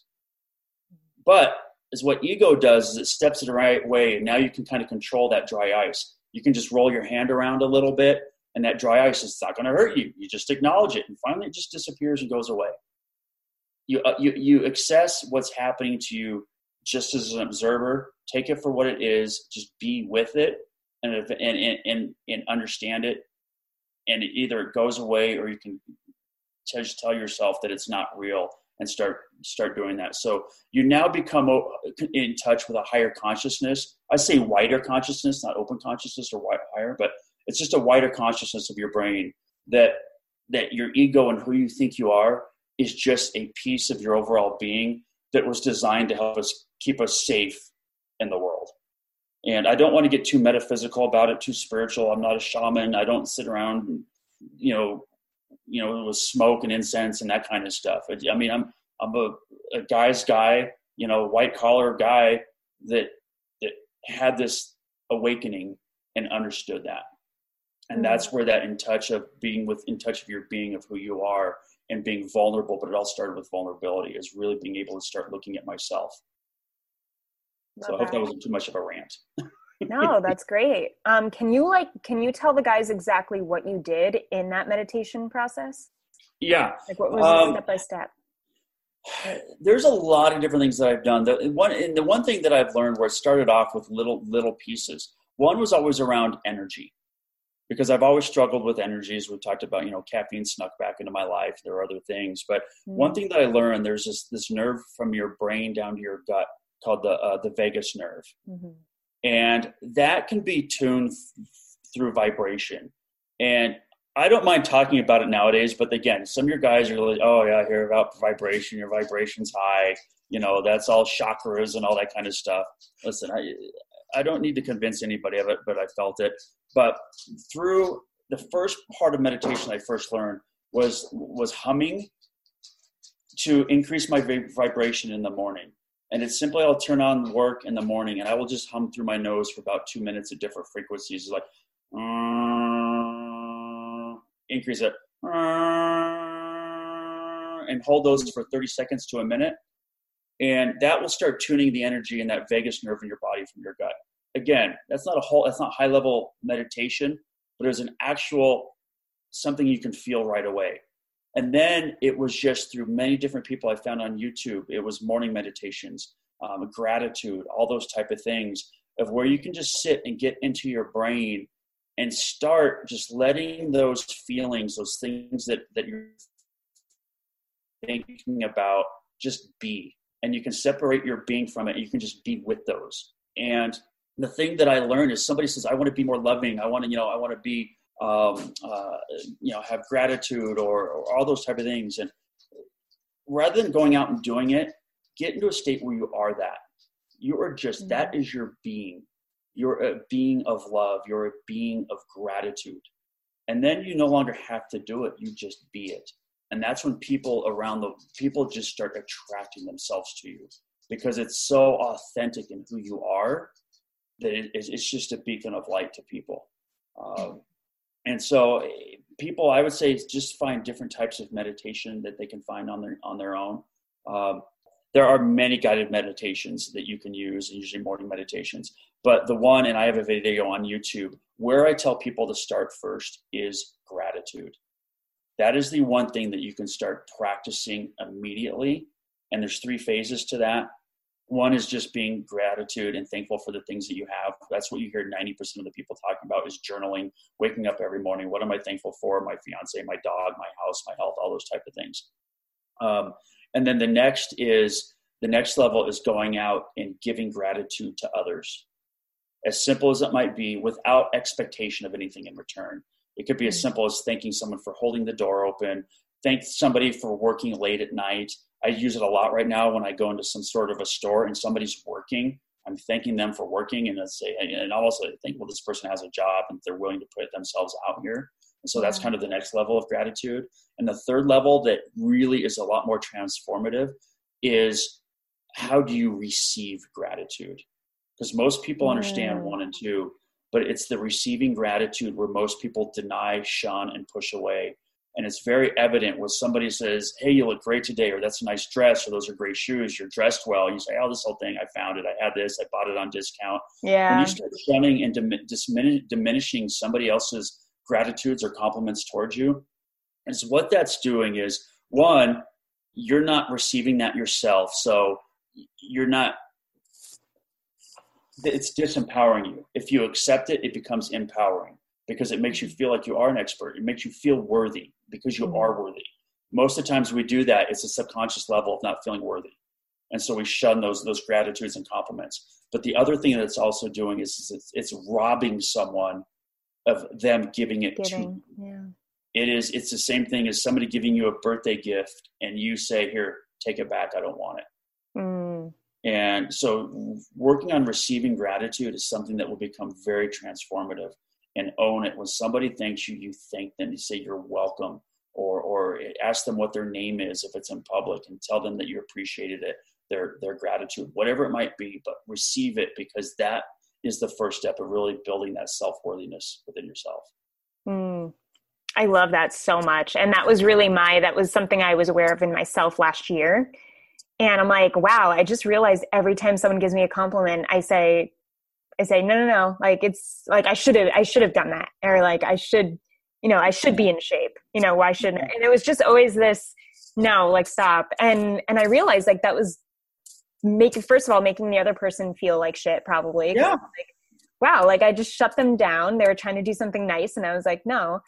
[SPEAKER 2] But is what ego does is it steps it the right way and now you can kind of control that dry ice. You can just roll your hand around a little bit and that dry ice is not going to hurt you. You just acknowledge it and finally it just disappears and goes away. You, uh, you you access what's happening to you just as an observer. Take it for what it is just be with it and and and, and understand it and it either it goes away or you can just tell yourself that it's not real and start start doing that. So you now become in touch with a higher consciousness. I say wider consciousness, not open consciousness or higher, but it's just a wider consciousness of your brain that that your ego and who you think you are is just a piece of your overall being that was designed to help us keep us safe in the world. And I don't want to get too metaphysical about it, too spiritual. I'm not a shaman. I don't sit around, and, you know, you know, with smoke and incense and that kind of stuff. I mean, I'm I'm a, a guy's guy, you know, white collar guy that that had this awakening and understood that. And mm-hmm. that's where that in touch of being with in touch of your being of who you are and being vulnerable, but it all started with vulnerability, is really being able to start looking at myself. Love so I hope that. that wasn't too much of a rant.
[SPEAKER 1] no, that's great. Um, can you like can you tell the guys exactly what you did in that meditation process?
[SPEAKER 2] Yeah.
[SPEAKER 1] Like what was um, step by step?
[SPEAKER 2] There's a lot of different things that I've done. The one and the one thing that I've learned where it started off with little little pieces. One was always around energy. Because I've always struggled with energies. We talked about, you know, caffeine snuck back into my life. There are other things, but mm-hmm. one thing that I learned, there's this this nerve from your brain down to your gut called the uh, the vagus nerve. Mm-hmm and that can be tuned through vibration. And I don't mind talking about it nowadays, but again, some of your guys are like, oh yeah, I hear about vibration. Your vibration's high. You know, that's all chakras and all that kind of stuff. Listen, I I don't need to convince anybody of it, but I felt it. But through the first part of meditation I first learned was was humming to increase my vibration in the morning. And it's simply I'll turn on work in the morning and I will just hum through my nose for about two minutes at different frequencies. It's like uh, increase it uh, and hold those for 30 seconds to a minute. And that will start tuning the energy in that vagus nerve in your body from your gut. Again, that's not a whole that's not high level meditation, but there's an actual something you can feel right away. And then it was just through many different people I found on YouTube. It was morning meditations, um, gratitude, all those type of things of where you can just sit and get into your brain and start just letting those feelings, those things that, that you're thinking about, just be. And you can separate your being from it. You can just be with those. And the thing that I learned is somebody says, I want to be more loving. I want to, you know, I want to be um, uh, you know, have gratitude or, or all those type of things. And rather than going out and doing it, get into a state where you are that. You are just, mm-hmm. that is your being. You're a being of love. You're a being of gratitude. And then you no longer have to do it. You just be it. And that's when people around the people just start attracting themselves to you because it's so authentic in who you are that it, it's just a beacon of light to people. Um, and so people i would say just find different types of meditation that they can find on their on their own. Um, there are many guided meditations that you can use and usually morning meditations. But the one and i have a video on youtube where i tell people to start first is gratitude. That is the one thing that you can start practicing immediately and there's three phases to that one is just being gratitude and thankful for the things that you have. That's what you hear 90% of the people talking about is journaling waking up every morning. What am i thankful for? My fiance my dog my house my health all those type of things. Um, and then the next is the next level is going out and giving gratitude to others. As simple as it might be without expectation of anything in return. It could be as mm. simple as thanking someone for holding the door open thank somebody for working late at night I use it a lot right now when I go into some sort of a store and somebody's working. I'm thanking them for working, and I say, and also think, well, this person has a job and they're willing to put themselves out here. And so that's mm-hmm. kind of the next level of gratitude. And the third level that really is a lot more transformative is how do you receive gratitude? Because most people understand one and two, but it's the receiving gratitude where most people deny, shun, and push away. And it's very evident when somebody says, "Hey, you look great today," or "That's a nice dress," or "Those are great shoes," you're dressed well. You say, "Oh, this whole thing, I found it. I had this. I bought it on discount."
[SPEAKER 1] Yeah.
[SPEAKER 2] When you start shunning and dimin- diminishing somebody else's gratitudes or compliments towards you, is what that's doing is one, you're not receiving that yourself, so you're not. It's disempowering you. If you accept it, it becomes empowering because it makes you feel like you are an expert. It makes you feel worthy because you mm-hmm. are worthy. Most of the times we do that, it's a subconscious level of not feeling worthy. And so we shun those those gratitudes and compliments. But the other thing that it's also doing is, is it's, it's, robbing someone of them giving it giving, to you. Yeah. It is it's the same thing as somebody giving you a birthday gift and you say, Here, take it back, I don't want it. Mm. And so working on receiving gratitude is something that will become very transformative and own it. When somebody thanks you, you thank them. You say you're welcome, or or ask them what their name is if it's in public, and tell them that you appreciated it, their their gratitude, whatever it might be. But receive it because that is the first step of really building that self worthiness within yourself.
[SPEAKER 1] Mm. I love that so much. And that was really my, that was something I was aware of in myself last year. And I'm like, wow, I just realized every time someone gives me a compliment, I say, I say, no, no, no. Like it's like I should have, I should have done that, or like I should, you know, I should be in shape. You know, why shouldn't? And it was just always this, no, like stop. And and I realized like that was making first of all making the other person feel like shit probably.
[SPEAKER 2] Yeah.
[SPEAKER 1] Like, wow, like I just shut them down. They were trying to do something nice, and I was like, no.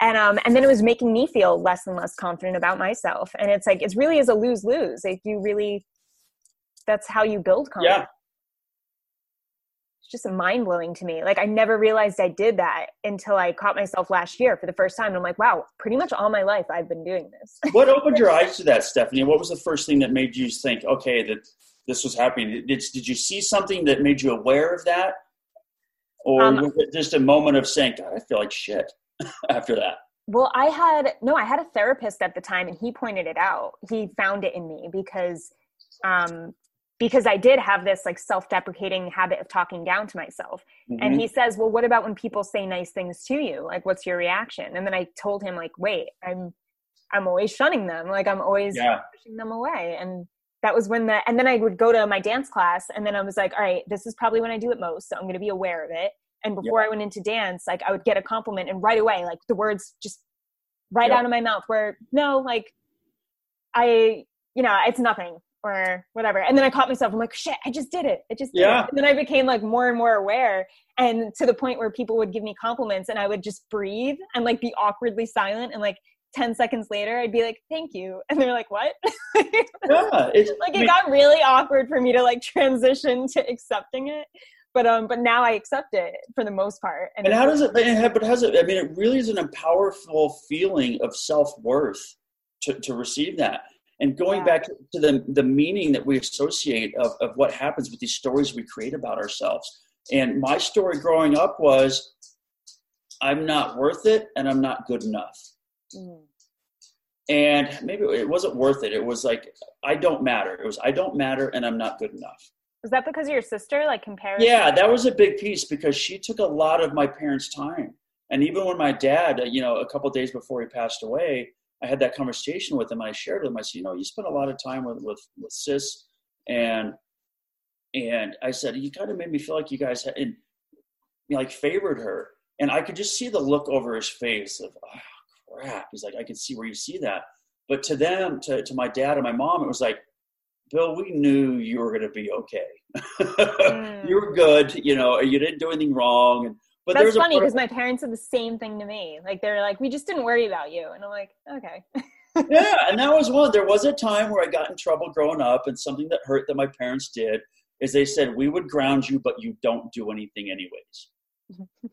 [SPEAKER 1] And um, and then it was making me feel less and less confident about myself. And it's like it really is a lose lose. Like you really, that's how you build confidence.
[SPEAKER 2] Yeah
[SPEAKER 1] just mind blowing to me. Like I never realized I did that until I caught myself last year for the first time. And I'm like, wow, pretty much all my life I've been doing this.
[SPEAKER 2] what opened your eyes to that, Stephanie? What was the first thing that made you think, okay, that this was happening? Did, did you see something that made you aware of that? Or um, was it just a moment of saying, God, I feel like shit after that?
[SPEAKER 1] Well, I had, no, I had a therapist at the time and he pointed it out. He found it in me because um, because I did have this like self-deprecating habit of talking down to myself. Mm-hmm. And he says, "Well, what about when people say nice things to you? Like what's your reaction?" And then I told him like, "Wait, I'm I'm always shunning them. Like I'm always yeah. pushing them away." And that was when the and then I would go to my dance class and then I was like, "All right, this is probably when I do it most, so I'm going to be aware of it." And before I went into dance, like I would get a compliment and right away like the words just right out of my mouth where no, like I you know, it's nothing or whatever. And then I caught myself, I'm like, shit, I just did it. I just did yeah. it. And then I became like more and more aware and to the point where people would give me compliments and I would just breathe and like be awkwardly silent and like 10 seconds later I'd be like, thank you. And they're like, what? yeah, it's, like it got really awkward for me to like transition to accepting it. But um, but now I accept it for the most part.
[SPEAKER 2] And, and how does it? But has it? I mean, it really is an powerful feeling of self worth to to receive that and going yeah. back to the, the meaning that we associate of, of what happens with these stories we create about ourselves. And my story growing up was I'm not worth it and I'm not good enough. Mm. And maybe it wasn't worth it. It was like, I don't matter. It was, I don't matter and I'm not good enough.
[SPEAKER 1] Was that because of your sister, like comparing?
[SPEAKER 2] Yeah, that was a big piece because she took a lot of my parents' time. And even when my dad, you know, a couple days before he passed away, I had that conversation with him. I shared with him. I said, you know, you spent a lot of time with with, with sis, and and I said, you kind of made me feel like you guys had, and, you know, like favored her, and I could just see the look over his face of, oh, crap. He's like, I can see where you see that. But to them, to to my dad and my mom, it was like, Bill, we knew you were going to be okay. mm. You were good. You know, you didn't do anything wrong, and
[SPEAKER 1] but that's funny because my parents said the same thing to me. Like they're like, "We just didn't worry about you," and I'm like, "Okay."
[SPEAKER 2] yeah, and that was one. There was a time where I got in trouble growing up, and something that hurt that my parents did is they said, "We would ground you, but you don't do anything anyways."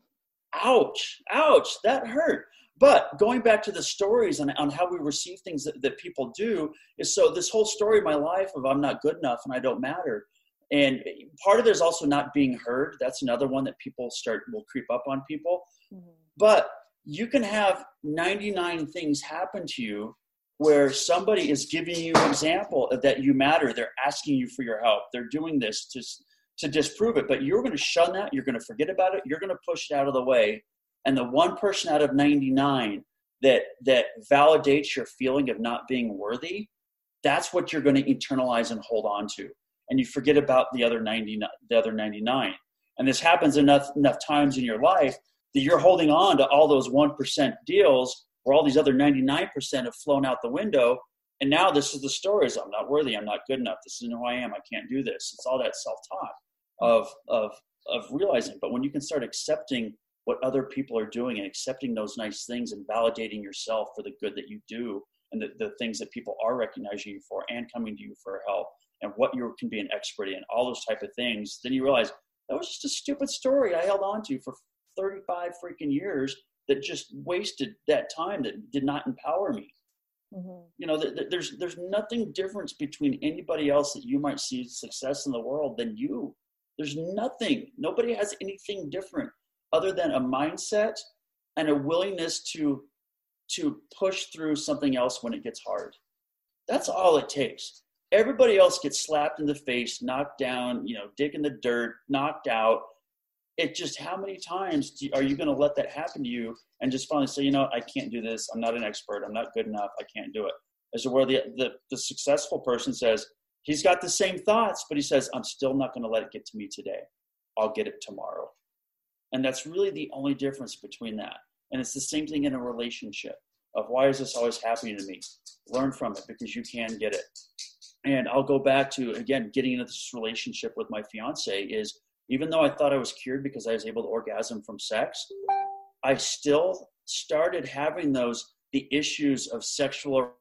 [SPEAKER 2] ouch! Ouch! That hurt. But going back to the stories and on how we receive things that, that people do is so this whole story of my life of I'm not good enough and I don't matter and part of there's also not being heard. That's another one that people start will creep up on people. Mm-hmm. but you can have 99 things happen to you where somebody is giving you an example that you matter. They're asking you for your help. They're doing this to to disprove it. But you're going to shun that. You're going to forget about it. You're going to push it out of the way. And the one person out of 99 that that validates your feeling of not being worthy, that's what you're going to internalize and hold on to. And you forget about the other 90 the other 99. And this happens enough enough times in your life that you're holding on to all those 1% deals where all these other 99% have flown out the window. And now this is the stories. I'm not worthy. I'm not good enough. This isn't who I am. I can't do this. It's all that self-talk of, of, of realizing. But when you can start accepting what other people are doing and accepting those nice things and validating yourself for the good that you do and the, the things that people are recognizing you for and coming to you for help and what you can be an expert in, all those type of things, then you realize that was just a stupid story I held on to for 35 freaking years that just wasted that time that did not empower me. Mm-hmm. You know, th- th- there's there's nothing difference between anybody else that you might see success in the world than you. There's nothing. Nobody has anything different other than a mindset and a willingness to to push through something else when it gets hard. That's all it takes. Everybody else gets slapped in the face, knocked down, you know, dig in the dirt, knocked out, it just how many times do, are you going to let that happen to you and just finally say you know i can't do this. I'm not an expert. I'm not good enough. I can't do it. As to where the, the, the successful person says he's got the same thoughts but he says i'm still not going to let it get to me today. I'll get it tomorrow and that's really the only difference between that. And it's the same thing in a relationship of why is this always happening to me? Learn from it because you can get it and i'll go back to again getting into this relationship with my fiance is even though I thought I was cured because I was able to orgasm from sex, I still started having those the issues of sexual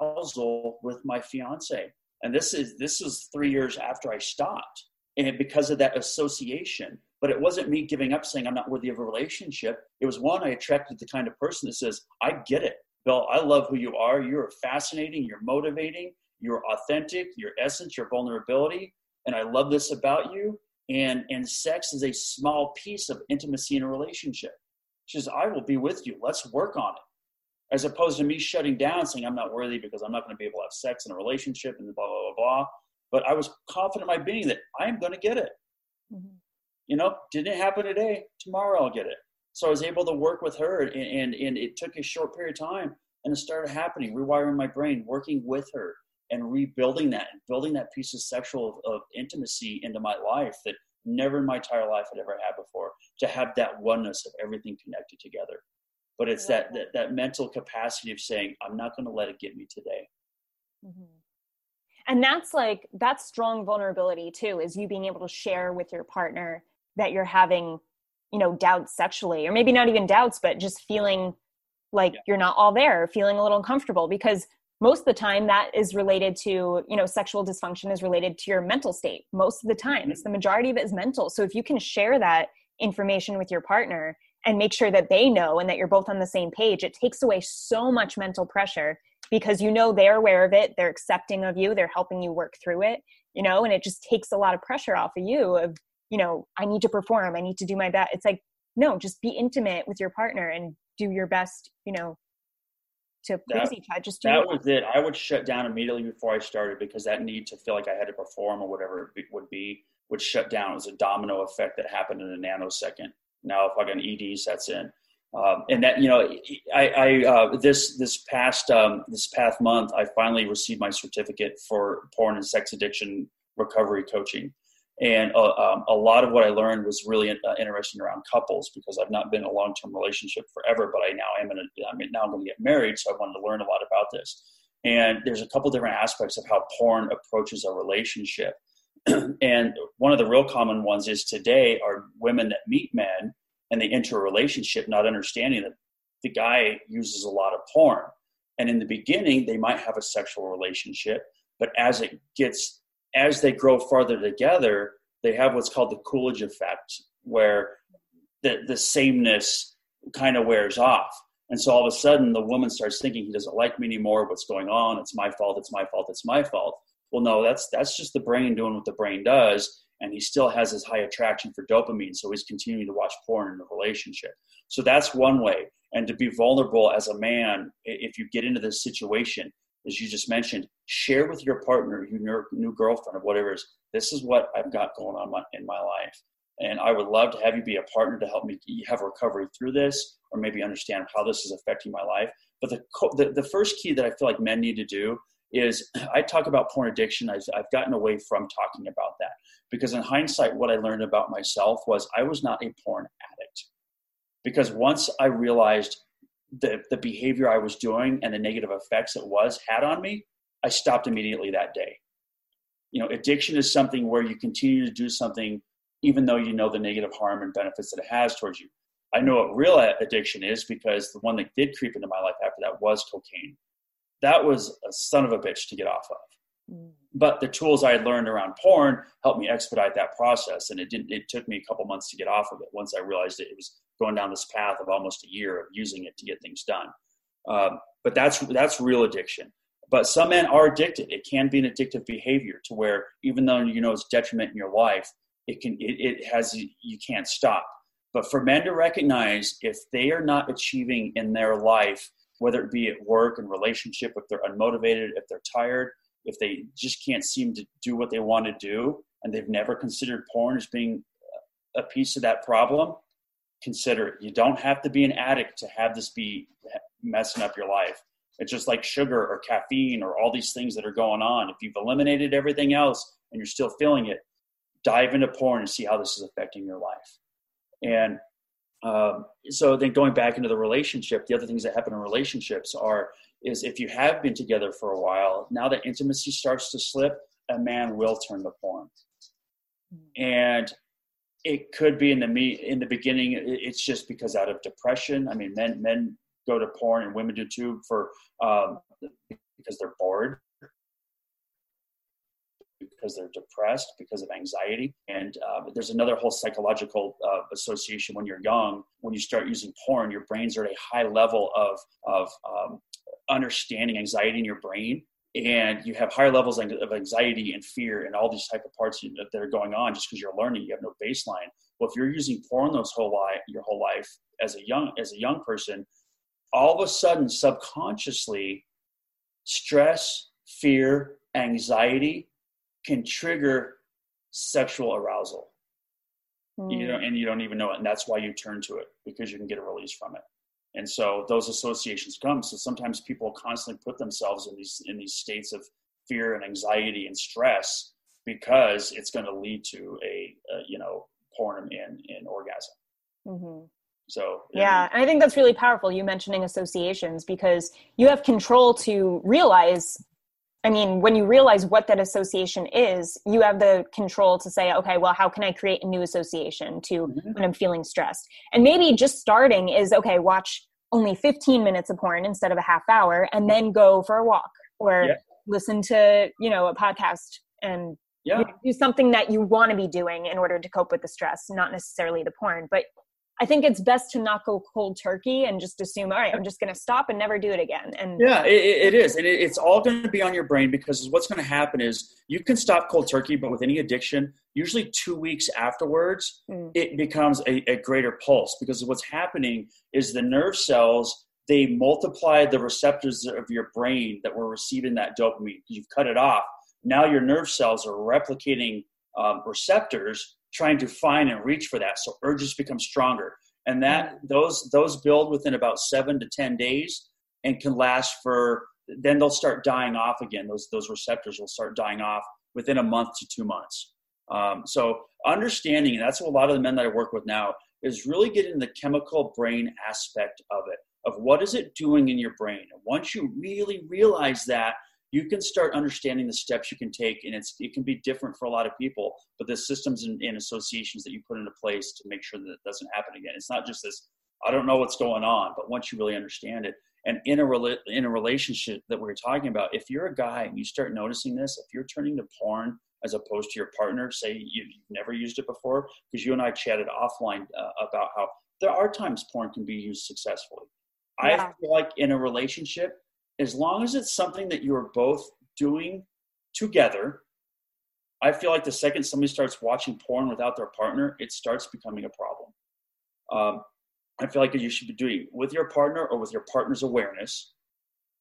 [SPEAKER 2] arousal with my fiance. And this is this was three years after I stopped. And because of that association. But it wasn't me giving up saying I'm not worthy of a relationship. It was one, I attracted the kind of person that says, I get it. Bill, I love who you are. You're fascinating, you're motivating, you're authentic, your essence, your vulnerability and I love this about you. And, and sex is a small piece of intimacy in a relationship. She says, I will be with you. Let's work on it. As opposed to me shutting down, saying, I'm not worthy because I'm not going to be able to have sex in a relationship and blah, blah, blah, blah. But I was confident in my being that I am going to get it. Mm-hmm. You know, didn't happen today. Tomorrow I'll get it. So I was able to work with her, and, and, and it took a short period of time, and it started happening, rewiring my brain, working with her, and rebuilding that and building that piece of sexual of, of intimacy into my life that never in my entire life had ever had before to have that oneness of everything connected together but it's that, that, that mental capacity of saying i'm not going to let it get me today
[SPEAKER 1] mm-hmm. and that's like that's strong vulnerability too is you being able to share with your partner that you're having you know doubts sexually or maybe not even doubts but just feeling like yeah. you're not all there feeling a little uncomfortable because most of the time that is related to you know sexual dysfunction is related to your mental state most of the time mm-hmm. it's the majority of it is mental so if you can share that information with your partner and make sure that they know and that you're both on the same page it takes away so much mental pressure because you know they're aware of it they're accepting of you they're helping you work through it you know and it just takes a lot of pressure off of you of you know i need to perform i need to do my best it's like no just be intimate with your partner and do your best you know to please that, each other. Just
[SPEAKER 2] that was it. I would shut down immediately before I started because that need to feel like I had to perform or whatever it would be would shut down. It was a domino effect that happened in a nanosecond. Now, if I like an ED sets in, um, and that you know, I, I uh, this this past um, this past month, I finally received my certificate for porn and sex addiction recovery coaching. And uh, um, a lot of what I learned was really uh, interesting around couples because I've not been in a long term relationship forever, but I now am in a, I mean, now I'm going to get married. So I wanted to learn a lot about this. And there's a couple different aspects of how porn approaches a relationship. and one of the real common ones is today are women that meet men and they enter a relationship not understanding that the guy uses a lot of porn. And in the beginning, they might have a sexual relationship, but as it gets as they grow farther together, they have what's called the Coolidge effect, where the, the sameness kind of wears off. And so all of a sudden, the woman starts thinking he doesn't like me anymore. What's going on? It's my fault. It's my fault. It's my fault. Well, no, that's that's just the brain doing what the brain does, and he still has his high attraction for dopamine, so he's continuing to watch porn in the relationship. So that's one way. And to be vulnerable as a man, if you get into this situation, as you just mentioned, share with your partner, your new girlfriend, or whatever is. This is what I've got going on in my life. And I would love to have you be a partner to help me have recovery through this, or maybe understand how this is affecting my life. But the, the, the first key that I feel like men need to do is I talk about porn addiction. I've, I've gotten away from talking about that because in hindsight, what I learned about myself was I was not a porn addict. Because once I realized the, the behavior I was doing and the negative effects it was had on me, I stopped immediately that day. You know, addiction is something where you continue to do something even though you know the negative harm and benefits that it has towards you. I know what real addiction is because the one that did creep into my life after that was cocaine. That was a son of a bitch to get off of. Mm. But the tools I had learned around porn helped me expedite that process, and it didn't. It took me a couple months to get off of it. Once I realized it, it was going down this path of almost a year of using it to get things done. Um, but that's that's real addiction. But some men are addicted. It can be an addictive behavior to where even though you know it's detriment in your life, it can it, it has you can't stop. But for men to recognize if they are not achieving in their life, whether it be at work and relationship, if they're unmotivated, if they're tired, if they just can't seem to do what they want to do, and they've never considered porn as being a piece of that problem, consider it. You don't have to be an addict to have this be messing up your life. It's just like sugar or caffeine or all these things that are going on. If you've eliminated everything else and you're still feeling it, dive into porn and see how this is affecting your life. And um, so then going back into the relationship, the other things that happen in relationships are is if you have been together for a while, now that intimacy starts to slip, a man will turn to porn. And it could be in the me in the beginning it's just because out of depression. I mean men men go to porn and women do too for um, because they're bored. Because they're depressed because of anxiety. And uh, there's another whole psychological uh, association when you're young when you start using porn your brains are at a high level of of um, understanding anxiety in your brain and you have higher levels of anxiety and fear and all these type of parts that are going on just because you're learning you have no baseline. Well if you're using porn those whole life your whole life as a young as a young person all of a sudden subconsciously stress fear anxiety can trigger sexual arousal. Mm. you know and you don't even know it and that's why you turn to it because you can get a release from it and so those associations come so sometimes people constantly put themselves in these in these states of fear and anxiety and stress because it's going to lead to a, a you know porn in in orgasm mm-hmm. so
[SPEAKER 1] yeah and i think that's really powerful you mentioning associations because you have control to realize I mean, when you realize what that association is, you have the control to say, okay, well, how can I create a new association to mm-hmm. when I'm feeling stressed? And maybe just starting is, okay, watch only 15 minutes of porn instead of a half hour and then go for a walk or yeah. listen to, you know, a podcast and yeah. do something that you want to be doing in order to cope with the stress, not necessarily the porn. But I think it's best to not go cold turkey and just assume, all right, I'm just going to stop and never do it again. And
[SPEAKER 2] yeah, it, it is, and it, it's all going to be on your brain because what's going to happen is you can stop cold turkey, but with any addiction, usually two weeks afterwards, mm. it becomes a, a greater pulse because what's happening is the nerve cells they multiply the receptors of your brain that were receiving that dopamine. You've cut it off. Now your nerve cells are replicating um, receptors trying to find and reach for that. So urges become stronger. And that those those build within about seven to ten days and can last for then they'll start dying off again. Those those receptors will start dying off within a month to two months. Um, so understanding, and that's what a lot of the men that I work with now is really getting the chemical brain aspect of it, of what is it doing in your brain. And once you really realize that, you can start understanding the steps you can take and it's it can be different for a lot of people but the systems and, and, associations that you put into place to make sure that it doesn't happen again it's not just this i don't know what's going on but once you really understand it and in a in a relationship that we're talking about if you're a guy and you start noticing this if you're turning to porn as opposed to your partner say you, have never used it before because you and i chatted offline uh, about how there are times porn can be used successfully yeah. i feel like in a relationship as long as it's something that you are both doing together, I feel like the second somebody starts watching porn without their partner, it starts becoming a problem. Um, I feel like you should be doing with your partner or with your partner's awareness.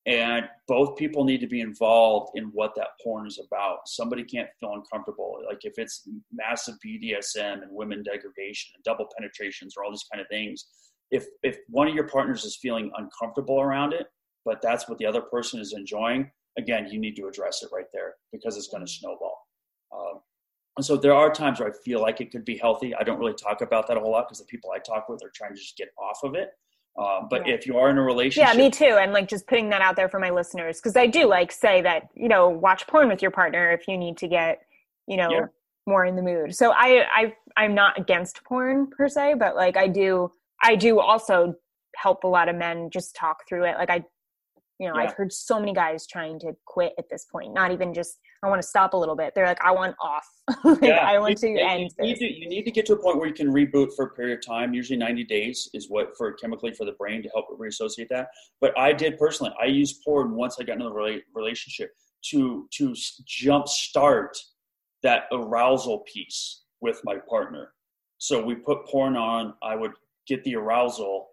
[SPEAKER 2] and both people need to be involved in what that porn is about somebody can't feel uncomfortable like if it's massive bdsm and women degradation and double penetrations or all these kind of things if if one of your partners is feeling uncomfortable around it but that's what the other person is enjoying again you need to address it right there because it's going to snowball um, and so there are times where i feel like it could be healthy i don't really talk about that a whole lot because the people i talk with are trying to just get off of it um, but yeah. if you are in a relationship,
[SPEAKER 1] yeah, me too. And like just putting that out there for my listeners because I do like say that you know watch porn with your partner if you need to get you know yeah. more in the mood. So I I I'm not against porn per se, but like I do I do also help a lot of men just talk through it. Like I you know yeah. i've heard so many guys trying to quit at this point not even just i want to stop a little bit. They're like i want off. Like, yeah. i want to end
[SPEAKER 2] you need to, you need to get to a point where you can reboot for a period of time. Usually 90 days is what for chemically for the brain to help reassociate that. But i did personally i used porn once i got into the relationship to to jump start that arousal piece with my partner. So we put porn on i would get the arousal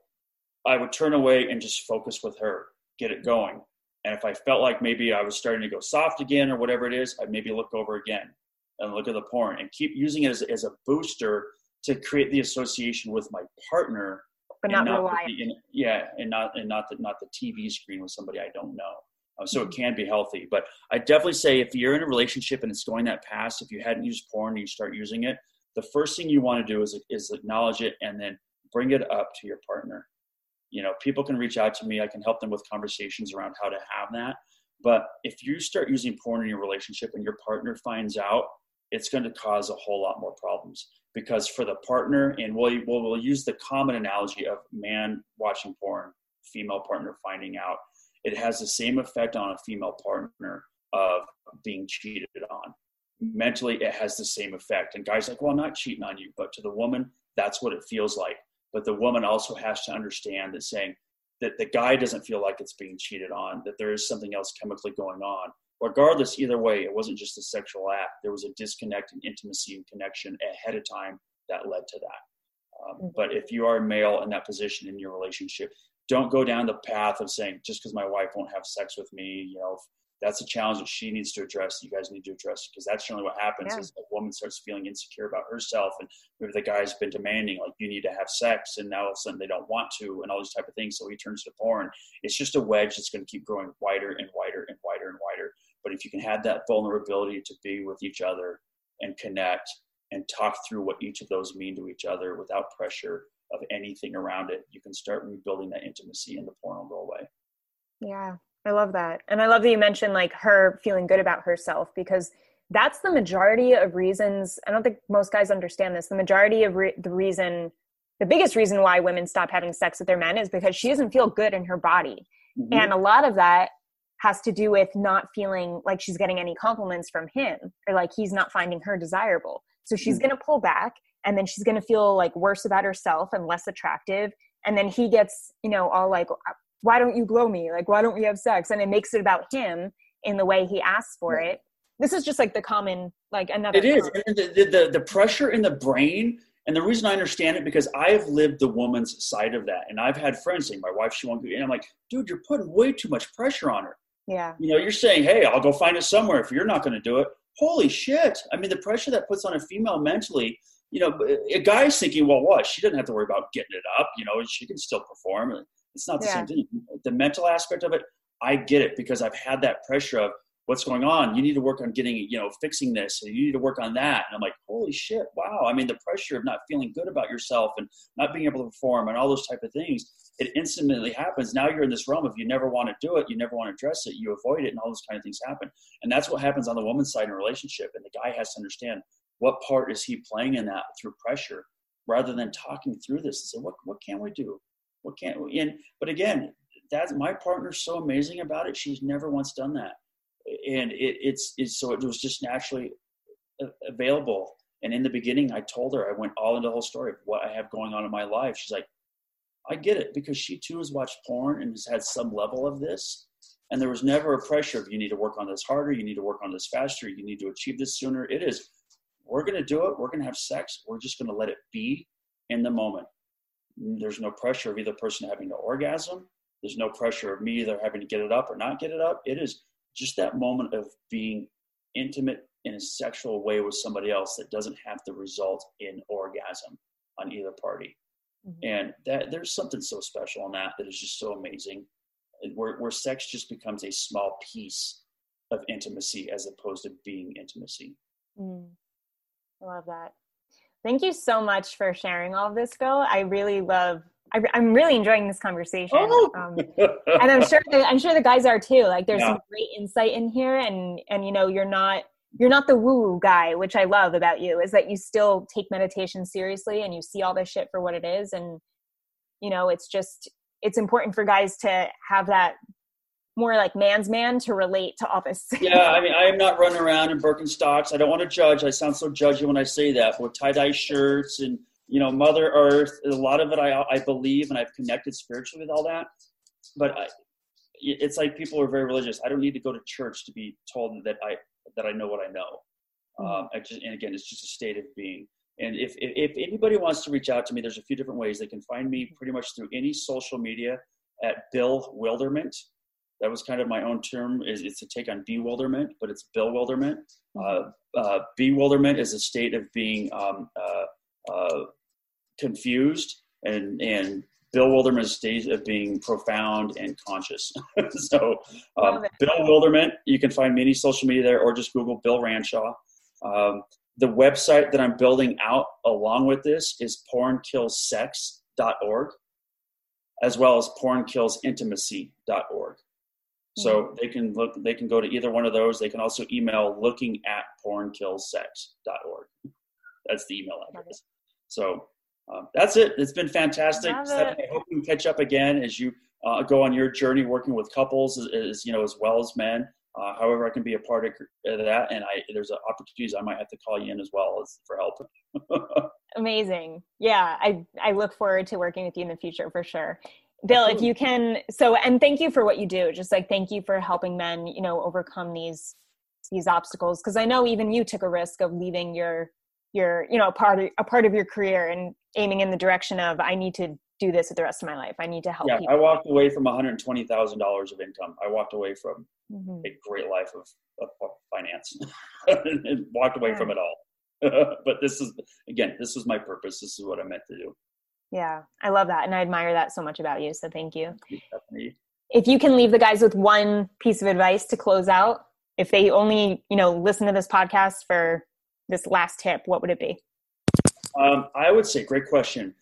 [SPEAKER 2] i would turn away and just focus with her get it going. And if I felt like maybe I was starting to go soft again or whatever it is, I'd maybe look over again and look at the porn and keep using it as, as a booster to create the association with my partner.
[SPEAKER 1] But not, not rely. The,
[SPEAKER 2] yeah, and not and not the not the TV screen with somebody I don't know. Uh, so mm-hmm. it can be healthy. But I definitely say if you're in a relationship and it's going that past, if you hadn't used porn and you start using it, the first thing you want to do is is acknowledge it and then bring it up to your partner you know people can reach out to me. I can help them with conversations around how to have that. But if you start using porn in your relationship and your partner finds out it's going to cause a whole lot more problems. Because for the partner and we'll, we'll, we'll use the common analogy of man watching porn female partner finding out it has the same effect on a female partner of being cheated on. Mentally it has the same effect. And guys like well I'm not cheating on you but to the woman that's what it feels like but the woman also has to understand that saying that the guy doesn't feel like it's being cheated on, that there is something else chemically going on. Regardless, either way, it wasn't just a sexual act. There was a disconnect and intimacy and connection ahead of time that led to that. Um, mm-hmm. but if you are a male in that position in your relationship, don't go down the path of saying just because my wife won't have sex with me, you know, that's a challenge that she needs to address. You guys need to address because that's generally what happens yeah. is a woman starts feeling insecure about herself, and maybe the guy's been demanding like you need to have sex, and now all of a sudden they don't want to, and all these type of things. So he turns to porn. It's just a wedge that's going to keep growing wider and wider and wider and wider. But if you can have that vulnerability to be with each other and connect and talk through what each of those mean to each other without pressure of anything around it, you can start rebuilding that intimacy, and the porn will go away.
[SPEAKER 1] Yeah, I love that. And I love that you mentioned like her feeling good about herself because that's the majority of reasons. I don't think most guys understand this. The majority of re- the reason, the biggest reason why women stop having sex with their men is because she doesn't feel good in her body. Mm-hmm. And a lot of that has to do with not feeling like she's getting any compliments from him or like he's not finding her desirable. So she's mm-hmm. going to pull back and then she's going to feel like worse about herself and less attractive. And then he gets, you know, all like, why don't you blow me? Like, why don't we have sex? And it makes it about him in the way he asks for it. This is just like the common, like another.
[SPEAKER 2] It is. The, the, the, the pressure in the brain. And the reason I understand it because I've lived the woman's side of that. And I've had friends saying, my wife, she won't go. And I'm like, dude, you're putting way too much pressure on her.
[SPEAKER 1] Yeah.
[SPEAKER 2] You know, you're saying, hey, I'll go find it somewhere if you're not going to do it. Holy shit. I mean, the pressure that puts on a female mentally, you know, a guy's thinking, well, what? She doesn't have to worry about getting it up. You know, she can still perform. It's not the yeah. same thing. The mental aspect of it, I get it because I've had that pressure of what's going on. You need to work on getting, you know, fixing this. And you need to work on that. And I'm like, holy shit, wow. I mean, the pressure of not feeling good about yourself and not being able to perform and all those type of things, it instantly happens. Now you're in this realm of you never want to do it, you never want to address it, you avoid it, and all those kind of things happen. And that's what happens on the woman's side in a relationship. And the guy has to understand what part is he playing in that through pressure rather than talking through this and say, what, what can we do? What can't we? And but again, that's my partner's so amazing about it. She's never once done that, and it, it's it's so it was just naturally available. And in the beginning, I told her I went all into the whole story of what I have going on in my life. She's like, I get it because she too has watched porn and has had some level of this. And there was never a pressure of you need to work on this harder, you need to work on this faster, you need to achieve this sooner. It is, we're going to do it, we're going to have sex, we're just going to let it be in the moment. There's no pressure of either person having to orgasm. There's no pressure of me either having to get it up or not get it up. It is just that moment of being intimate in a sexual way with somebody else that doesn't have to result in orgasm on either party. Mm-hmm. And that there's something so special in that that is just so amazing. Where, where sex just becomes a small piece of intimacy as opposed to being intimacy. Mm.
[SPEAKER 1] I love that. Thank you so much for sharing all of this, Bill. I really love. I, am really enjoying this conversation, oh. um, and I'm sure the, I'm sure the guys are too. Like, there's yeah. some great insight in here, and and you know, you're not you're not the woo guy, which I love about you, is that you still take meditation seriously and you see all this shit for what it is, and you know, it's just it's important for guys to have that more like man's man to relate to office.
[SPEAKER 2] yeah, I mean, I am not running around in Birkenstocks. I don't want to judge. I sound so judgy when I say that. But with tie dye shirts and you know, Mother Earth, a lot of it I I believe, and I've connected spiritually with all that. But I, it's like people are very religious. I don't need to go to church to be told that I that I know what I know. Mm-hmm. Um, I just and again, it's just a state of being. And if, if, if anybody wants to reach out to me, there's a few different ways. They can find me pretty much through any social media at Bill Wilderment that was kind of my own term. Is it's a take on bewilderment, but it's bewilderment. Uh, uh, bewilderment is a state of being um, uh, uh confused, and and bewilderment is a state of being profound and conscious. so, um, bewilderment. You can find many social media there, or just Google Bill Ranshaw. Um, the website that I'm building out along with this is pornkillsex.org, as well as pornkillsintimacy.org. So they can look, they can go to either one of those. They can also email looking at pornkillsex.org. That's the email address. So um, that's it. It's been fantastic. Stephanie, I hope we can catch up again as you uh, go on your journey working with couples, as, as you know, as well as men. Uh, however, I can be a part of that, and I there's opportunities I might have to call you in as well as for help.
[SPEAKER 1] Amazing. Yeah, I I look forward to working with you in the future for sure. Bill, if you can, so and thank you for what you do. Just like thank you for helping men, you know, overcome these these obstacles. Because I know even you took a risk of leaving your your you know a part of, a part of your career and aiming in the direction of I need to do this for the rest of my life. I need to help.
[SPEAKER 2] Yeah,
[SPEAKER 1] people.
[SPEAKER 2] I walked away from one hundred twenty thousand dollars of income. I walked away from mm-hmm. a great life of, of, of finance and walked away yeah. from it all. but this is again, this was my purpose. This is what I meant to do.
[SPEAKER 1] Yeah, I love that. And I admire that so much about you. So thank you. If you can leave the guys with one piece of advice to close out, if they only, you know, listen to this podcast for this last tip, what would it be?
[SPEAKER 2] Um, I would say, great question.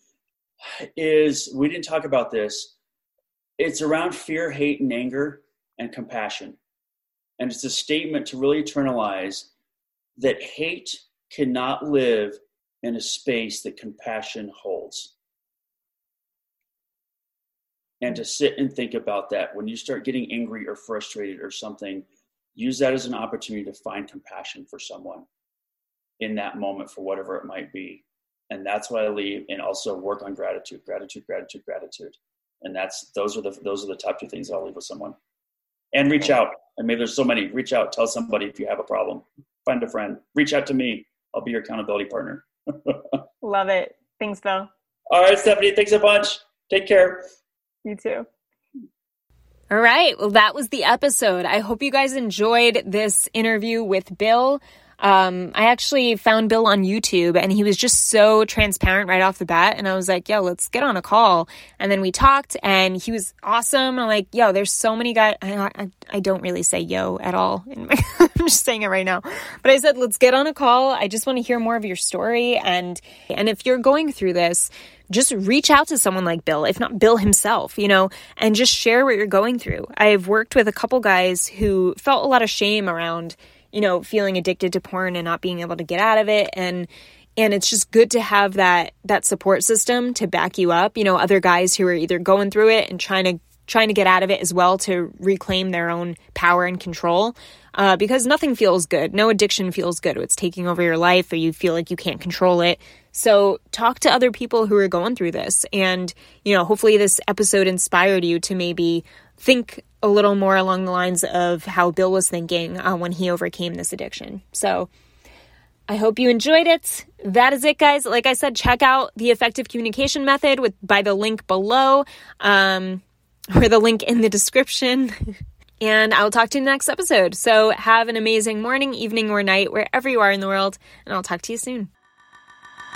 [SPEAKER 2] Is we didn't talk about this. It's around fear, hate, and anger and compassion. And it's a statement to really internalize that hate cannot live in a space that compassion holds and to sit and think about that. When you start getting angry or frustrated or something use that as an opportunity to find compassion for someone in that moment for whatever it might be. And that's what i leave and also work on gratitude gratitude gratitude gratitude. And that's those are the those are the top two things i'll leave with someone. And reach out. I mean, there's so many. Reach out. Tell somebody if you have a problem. Find a friend. Reach out to me. I'll be your accountability partner.
[SPEAKER 1] Love it. Thanks bill
[SPEAKER 2] all right stephanie. Thanks a bunch. Take care
[SPEAKER 1] you too. All right. Well, that was the episode. I hope you guys enjoyed this interview with Bill. Um, I actually found Bill on YouTube and he was just so transparent right off the bat. And I was like, yo, let's get on a call. And then we talked and he was awesome. I'm like, yo, there's so many guys. I, I, I don't really say yo at all. My, I'm just saying it right now. But I said, let's get on a call. I just want to hear more of your story. And, and if you're going through this, just reach out to someone like Bill, if not Bill himself, you know, and just share what you're going through. I've worked with a couple guys who felt a lot of shame around, you know, feeling addicted to porn and not being able to get out of it and and it's just good to have that that support system to back you up, you know, other guys who are either going through it and trying to trying to get out of it as well to reclaim their own power and control. Uh, because nothing feels good. No addiction feels good. It's taking over your life or you feel like you can't control it. So talk to other people who are going through this. And, you know, hopefully this episode inspired you to maybe think a little more along the lines of how Bill was thinking uh, when he overcame this addiction. So I hope you enjoyed it. That is it, guys. Like I said, check out the effective communication method with by the link below. Um, or the link in the description. and I'll talk to you in the next episode. So have an amazing morning, evening, or night, wherever you are in the world, and I'll talk to you soon.